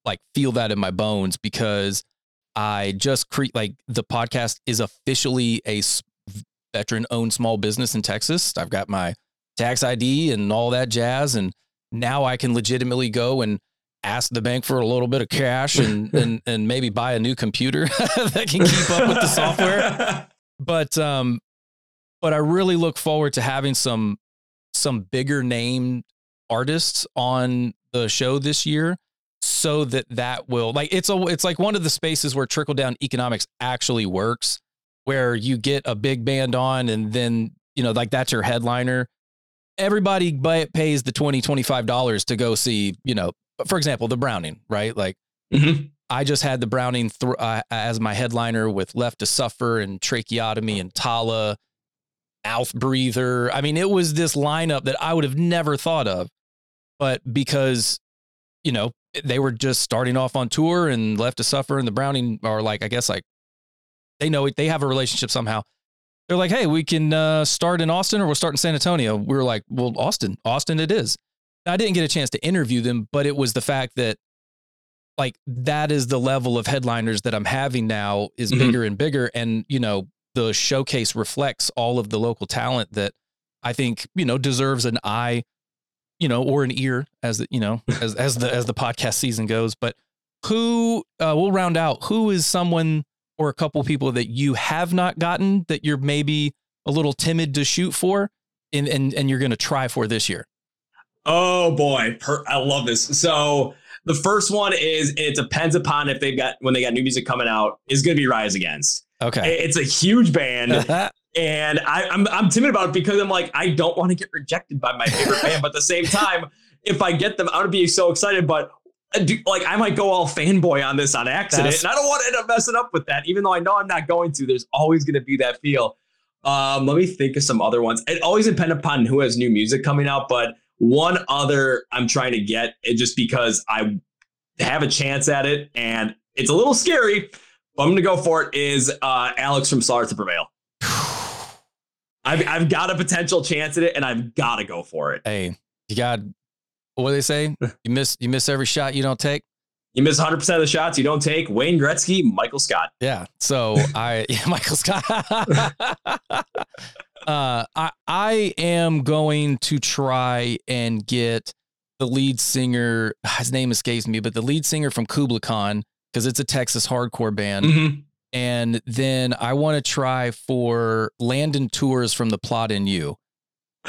like feel that in my bones because I just create like the podcast is officially a veteran owned small business in Texas. I've got my tax ID and all that jazz. And now I can legitimately go and ask the bank for a little bit of cash and, and, and maybe buy a new computer that can keep up with the software. But, um, but I really look forward to having some, some bigger name artists on the show this year so that that will like it's a it's like one of the spaces where trickle down economics actually works where you get a big band on and then you know like that's your headliner everybody pays the 20 25 dollars to go see you know for example the browning right like mm-hmm. I just had the browning th- uh, as my headliner with left to suffer and tracheotomy and tala mouth breather. I mean it was this lineup that i would have never thought of. But because you know they were just starting off on tour and left to suffer and the browning are like i guess like they know it they have a relationship somehow. They're like hey we can uh, start in austin or we'll start in san antonio. We were like well austin austin it is. I didn't get a chance to interview them but it was the fact that like that is the level of headliners that i'm having now is mm-hmm. bigger and bigger and you know the showcase reflects all of the local talent that i think you know deserves an eye you know, or an ear as the, you know, as as the as the podcast season goes. But who uh, we'll round out. Who is someone or a couple people that you have not gotten that you're maybe a little timid to shoot for, and and and you're going to try for this year? Oh boy, per- I love this. So the first one is it depends upon if they've got when they got new music coming out is going to be Rise Against. Okay, it's a huge band. And I, am I'm, I'm timid about it because I'm like, I don't want to get rejected by my favorite band. But at the same time, if I get them, I'm gonna be so excited. But uh, like I might go all fanboy on this on accident. That's... and I don't want to end up messing up with that, even though I know I'm not going to. There's always gonna be that feel. Um, let me think of some other ones. It always depends upon who has new music coming out, but one other I'm trying to get it just because I have a chance at it and it's a little scary. But I'm gonna go for it is uh, Alex from Slaughter to Prevail. I've I've got a potential chance at it, and I've got to go for it. Hey, you got what do they say? You miss you miss every shot you don't take. You miss 100 percent of the shots you don't take. Wayne Gretzky, Michael Scott. Yeah. So I, yeah, Michael Scott. uh, I I am going to try and get the lead singer. His name escapes me, but the lead singer from Kublai Khan because it's a Texas hardcore band. Mm-hmm and then I want to try for Landon Tewers from the plot in you.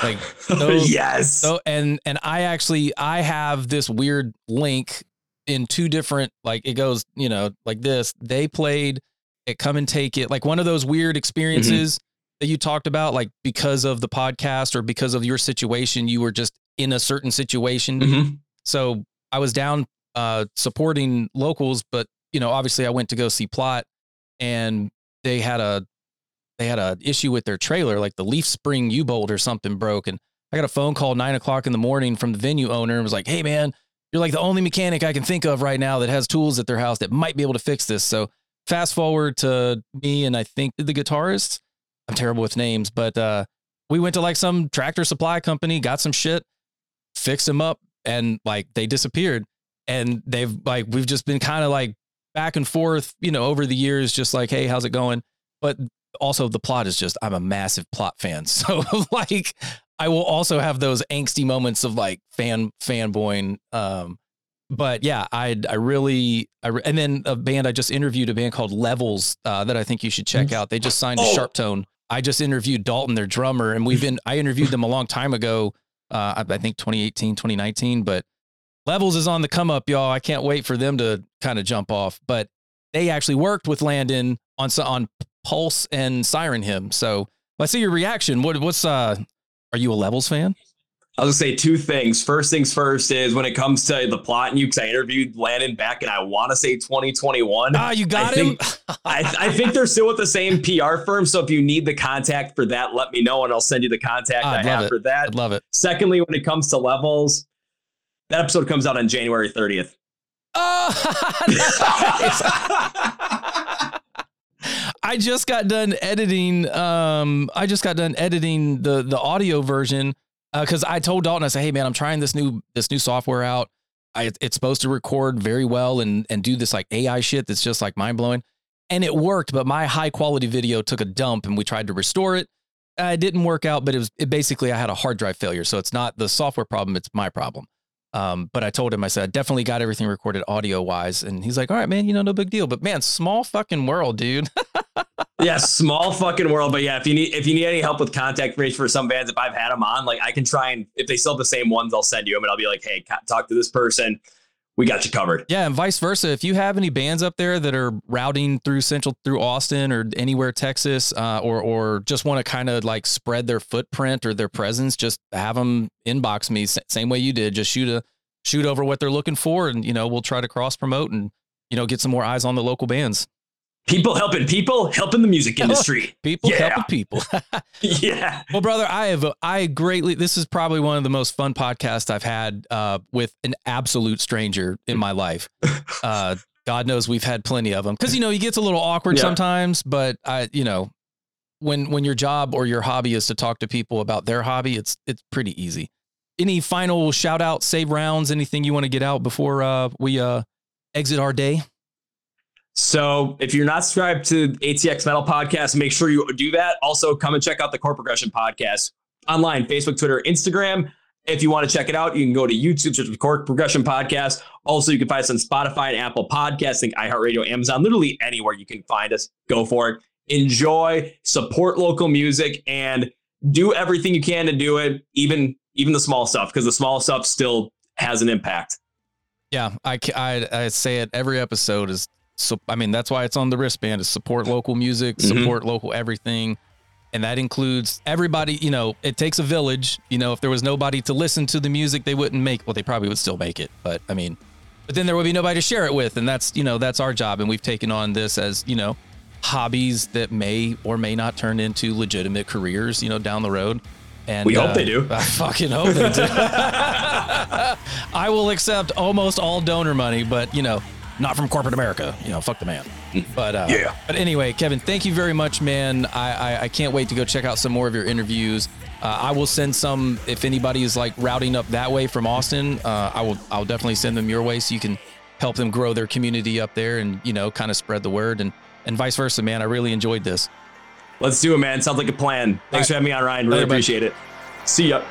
Like those, yes. So and and I actually I have this weird link in two different like it goes, you know, like this. They played it come and take it like one of those weird experiences mm-hmm. That you talked about like because of the podcast or because of your situation you were just in a certain situation. Mm-hmm. So I was down uh supporting locals but you know obviously I went to go see plot and they had a they had a issue with their trailer, like the leaf spring U bolt or something broke. And I got a phone call nine o'clock in the morning from the venue owner and was like, "Hey man, you're like the only mechanic I can think of right now that has tools at their house that might be able to fix this." So fast forward to me and I think the guitarist. I'm terrible with names, but uh, we went to like some tractor supply company, got some shit, fixed them up, and like they disappeared. And they've like we've just been kind of like back and forth, you know, over the years, just like, hey, how's it going? But also the plot is just I'm a massive plot fan. So like I will also have those angsty moments of like fan fanboying. Um, but yeah, I I really I re- and then a band I just interviewed a band called Levels uh, that I think you should check out. They just signed to oh. SharpTone. I just interviewed Dalton, their drummer, and we've been I interviewed them a long time ago. Uh, I, I think 2018, 2019, but Levels is on the come up, y'all. I can't wait for them to kind of jump off. But they actually worked with Landon on on Pulse and Siren Him. So let's see your reaction. What what's uh are you a Levels fan? I'll just say two things. First things first is when it comes to the plot and you, because I interviewed Landon back and I want to say 2021. Ah, you got I him. think, I, I think they're still with the same PR firm. So if you need the contact for that, let me know and I'll send you the contact I'd I have it. for that. I'd love it. Secondly, when it comes to levels, that episode comes out on January 30th. Oh. I just got done editing. Um, I just got done editing the the audio version because I told Dalton, I said, "Hey, man, I'm trying this new this new software out. I, it's supposed to record very well and and do this like AI shit that's just like mind blowing." And it worked, but my high quality video took a dump, and we tried to restore it. Uh, it didn't work out, but it was it basically I had a hard drive failure, so it's not the software problem; it's my problem. Um, but I told him, I said, I definitely got everything recorded audio wise. And he's like, all right, man, you know, no big deal. But man, small fucking world, dude. yeah, small fucking world. But yeah, if you need if you need any help with contact information for some bands, if I've had them on, like I can try and if they still have the same ones, I'll send you them and I'll be like, hey, talk to this person. We got you covered. yeah. And vice versa. If you have any bands up there that are routing through central, through Austin or anywhere, Texas, uh, or, or just want to kind of like spread their footprint or their presence, just have them inbox me same way you did. Just shoot a, shoot over what they're looking for. And, you know, we'll try to cross promote and, you know, get some more eyes on the local bands. People helping people, helping the music industry. People Yeah. helping people. yeah. Well, brother, I have I greatly. This is probably one of the most fun podcasts I've had uh, with an absolute stranger in my life. Uh, God knows we've had plenty of them because you know he gets a little awkward Yeah. sometimes, but I, you know, when when your job or your hobby is to talk to people about their hobby, it's it's pretty easy. Any final shout out, save rounds, anything you want to get out before uh, we uh, exit our day? So if you're not subscribed to ATX Metal Podcast, make sure you do that. Also, come and check out the Chord Progression Podcast online, Facebook, Twitter, Instagram. If you want to check it out, you can go to YouTube, search for Chord Progression Podcast. Also, you can find us on Spotify and Apple Podcasts, think iHeartRadio, Amazon, literally anywhere you can find us. Go for it. Enjoy, support local music, and do everything you can to do it, even even the small stuff, because the small stuff still has an impact. Yeah, I, I, I say it every episode is so I mean that's why it's on the wristband is support local music, Mhm. support local everything. And that includes everybody, you know, it takes a village. You know, if there was nobody to listen to the music, they wouldn't make well, they probably would still make it. But I mean, but then there would be nobody to share it with. And that's, you know, that's our job. And we've taken on this as, you know, hobbies that may or may not turn into legitimate careers, you know, down the road. And We hope uh, they do. I fucking hope they do. I will accept almost all donor money, but you know, not from corporate America. You know, fuck the man. But uh, Yeah. But anyway, Kevin, thank you very much, man. I, I I can't wait to go check out some more of your interviews. Uh, I will send some if anybody is like routing up that way from Austin. Uh, I will I'll definitely send them your way so you can help them grow their community up there and you know kind of spread the word and and vice versa, man. I really enjoyed this. Let's do it, man. Sounds like a plan. Thanks right. for having me on, Ryan. Really Later, appreciate it. See ya.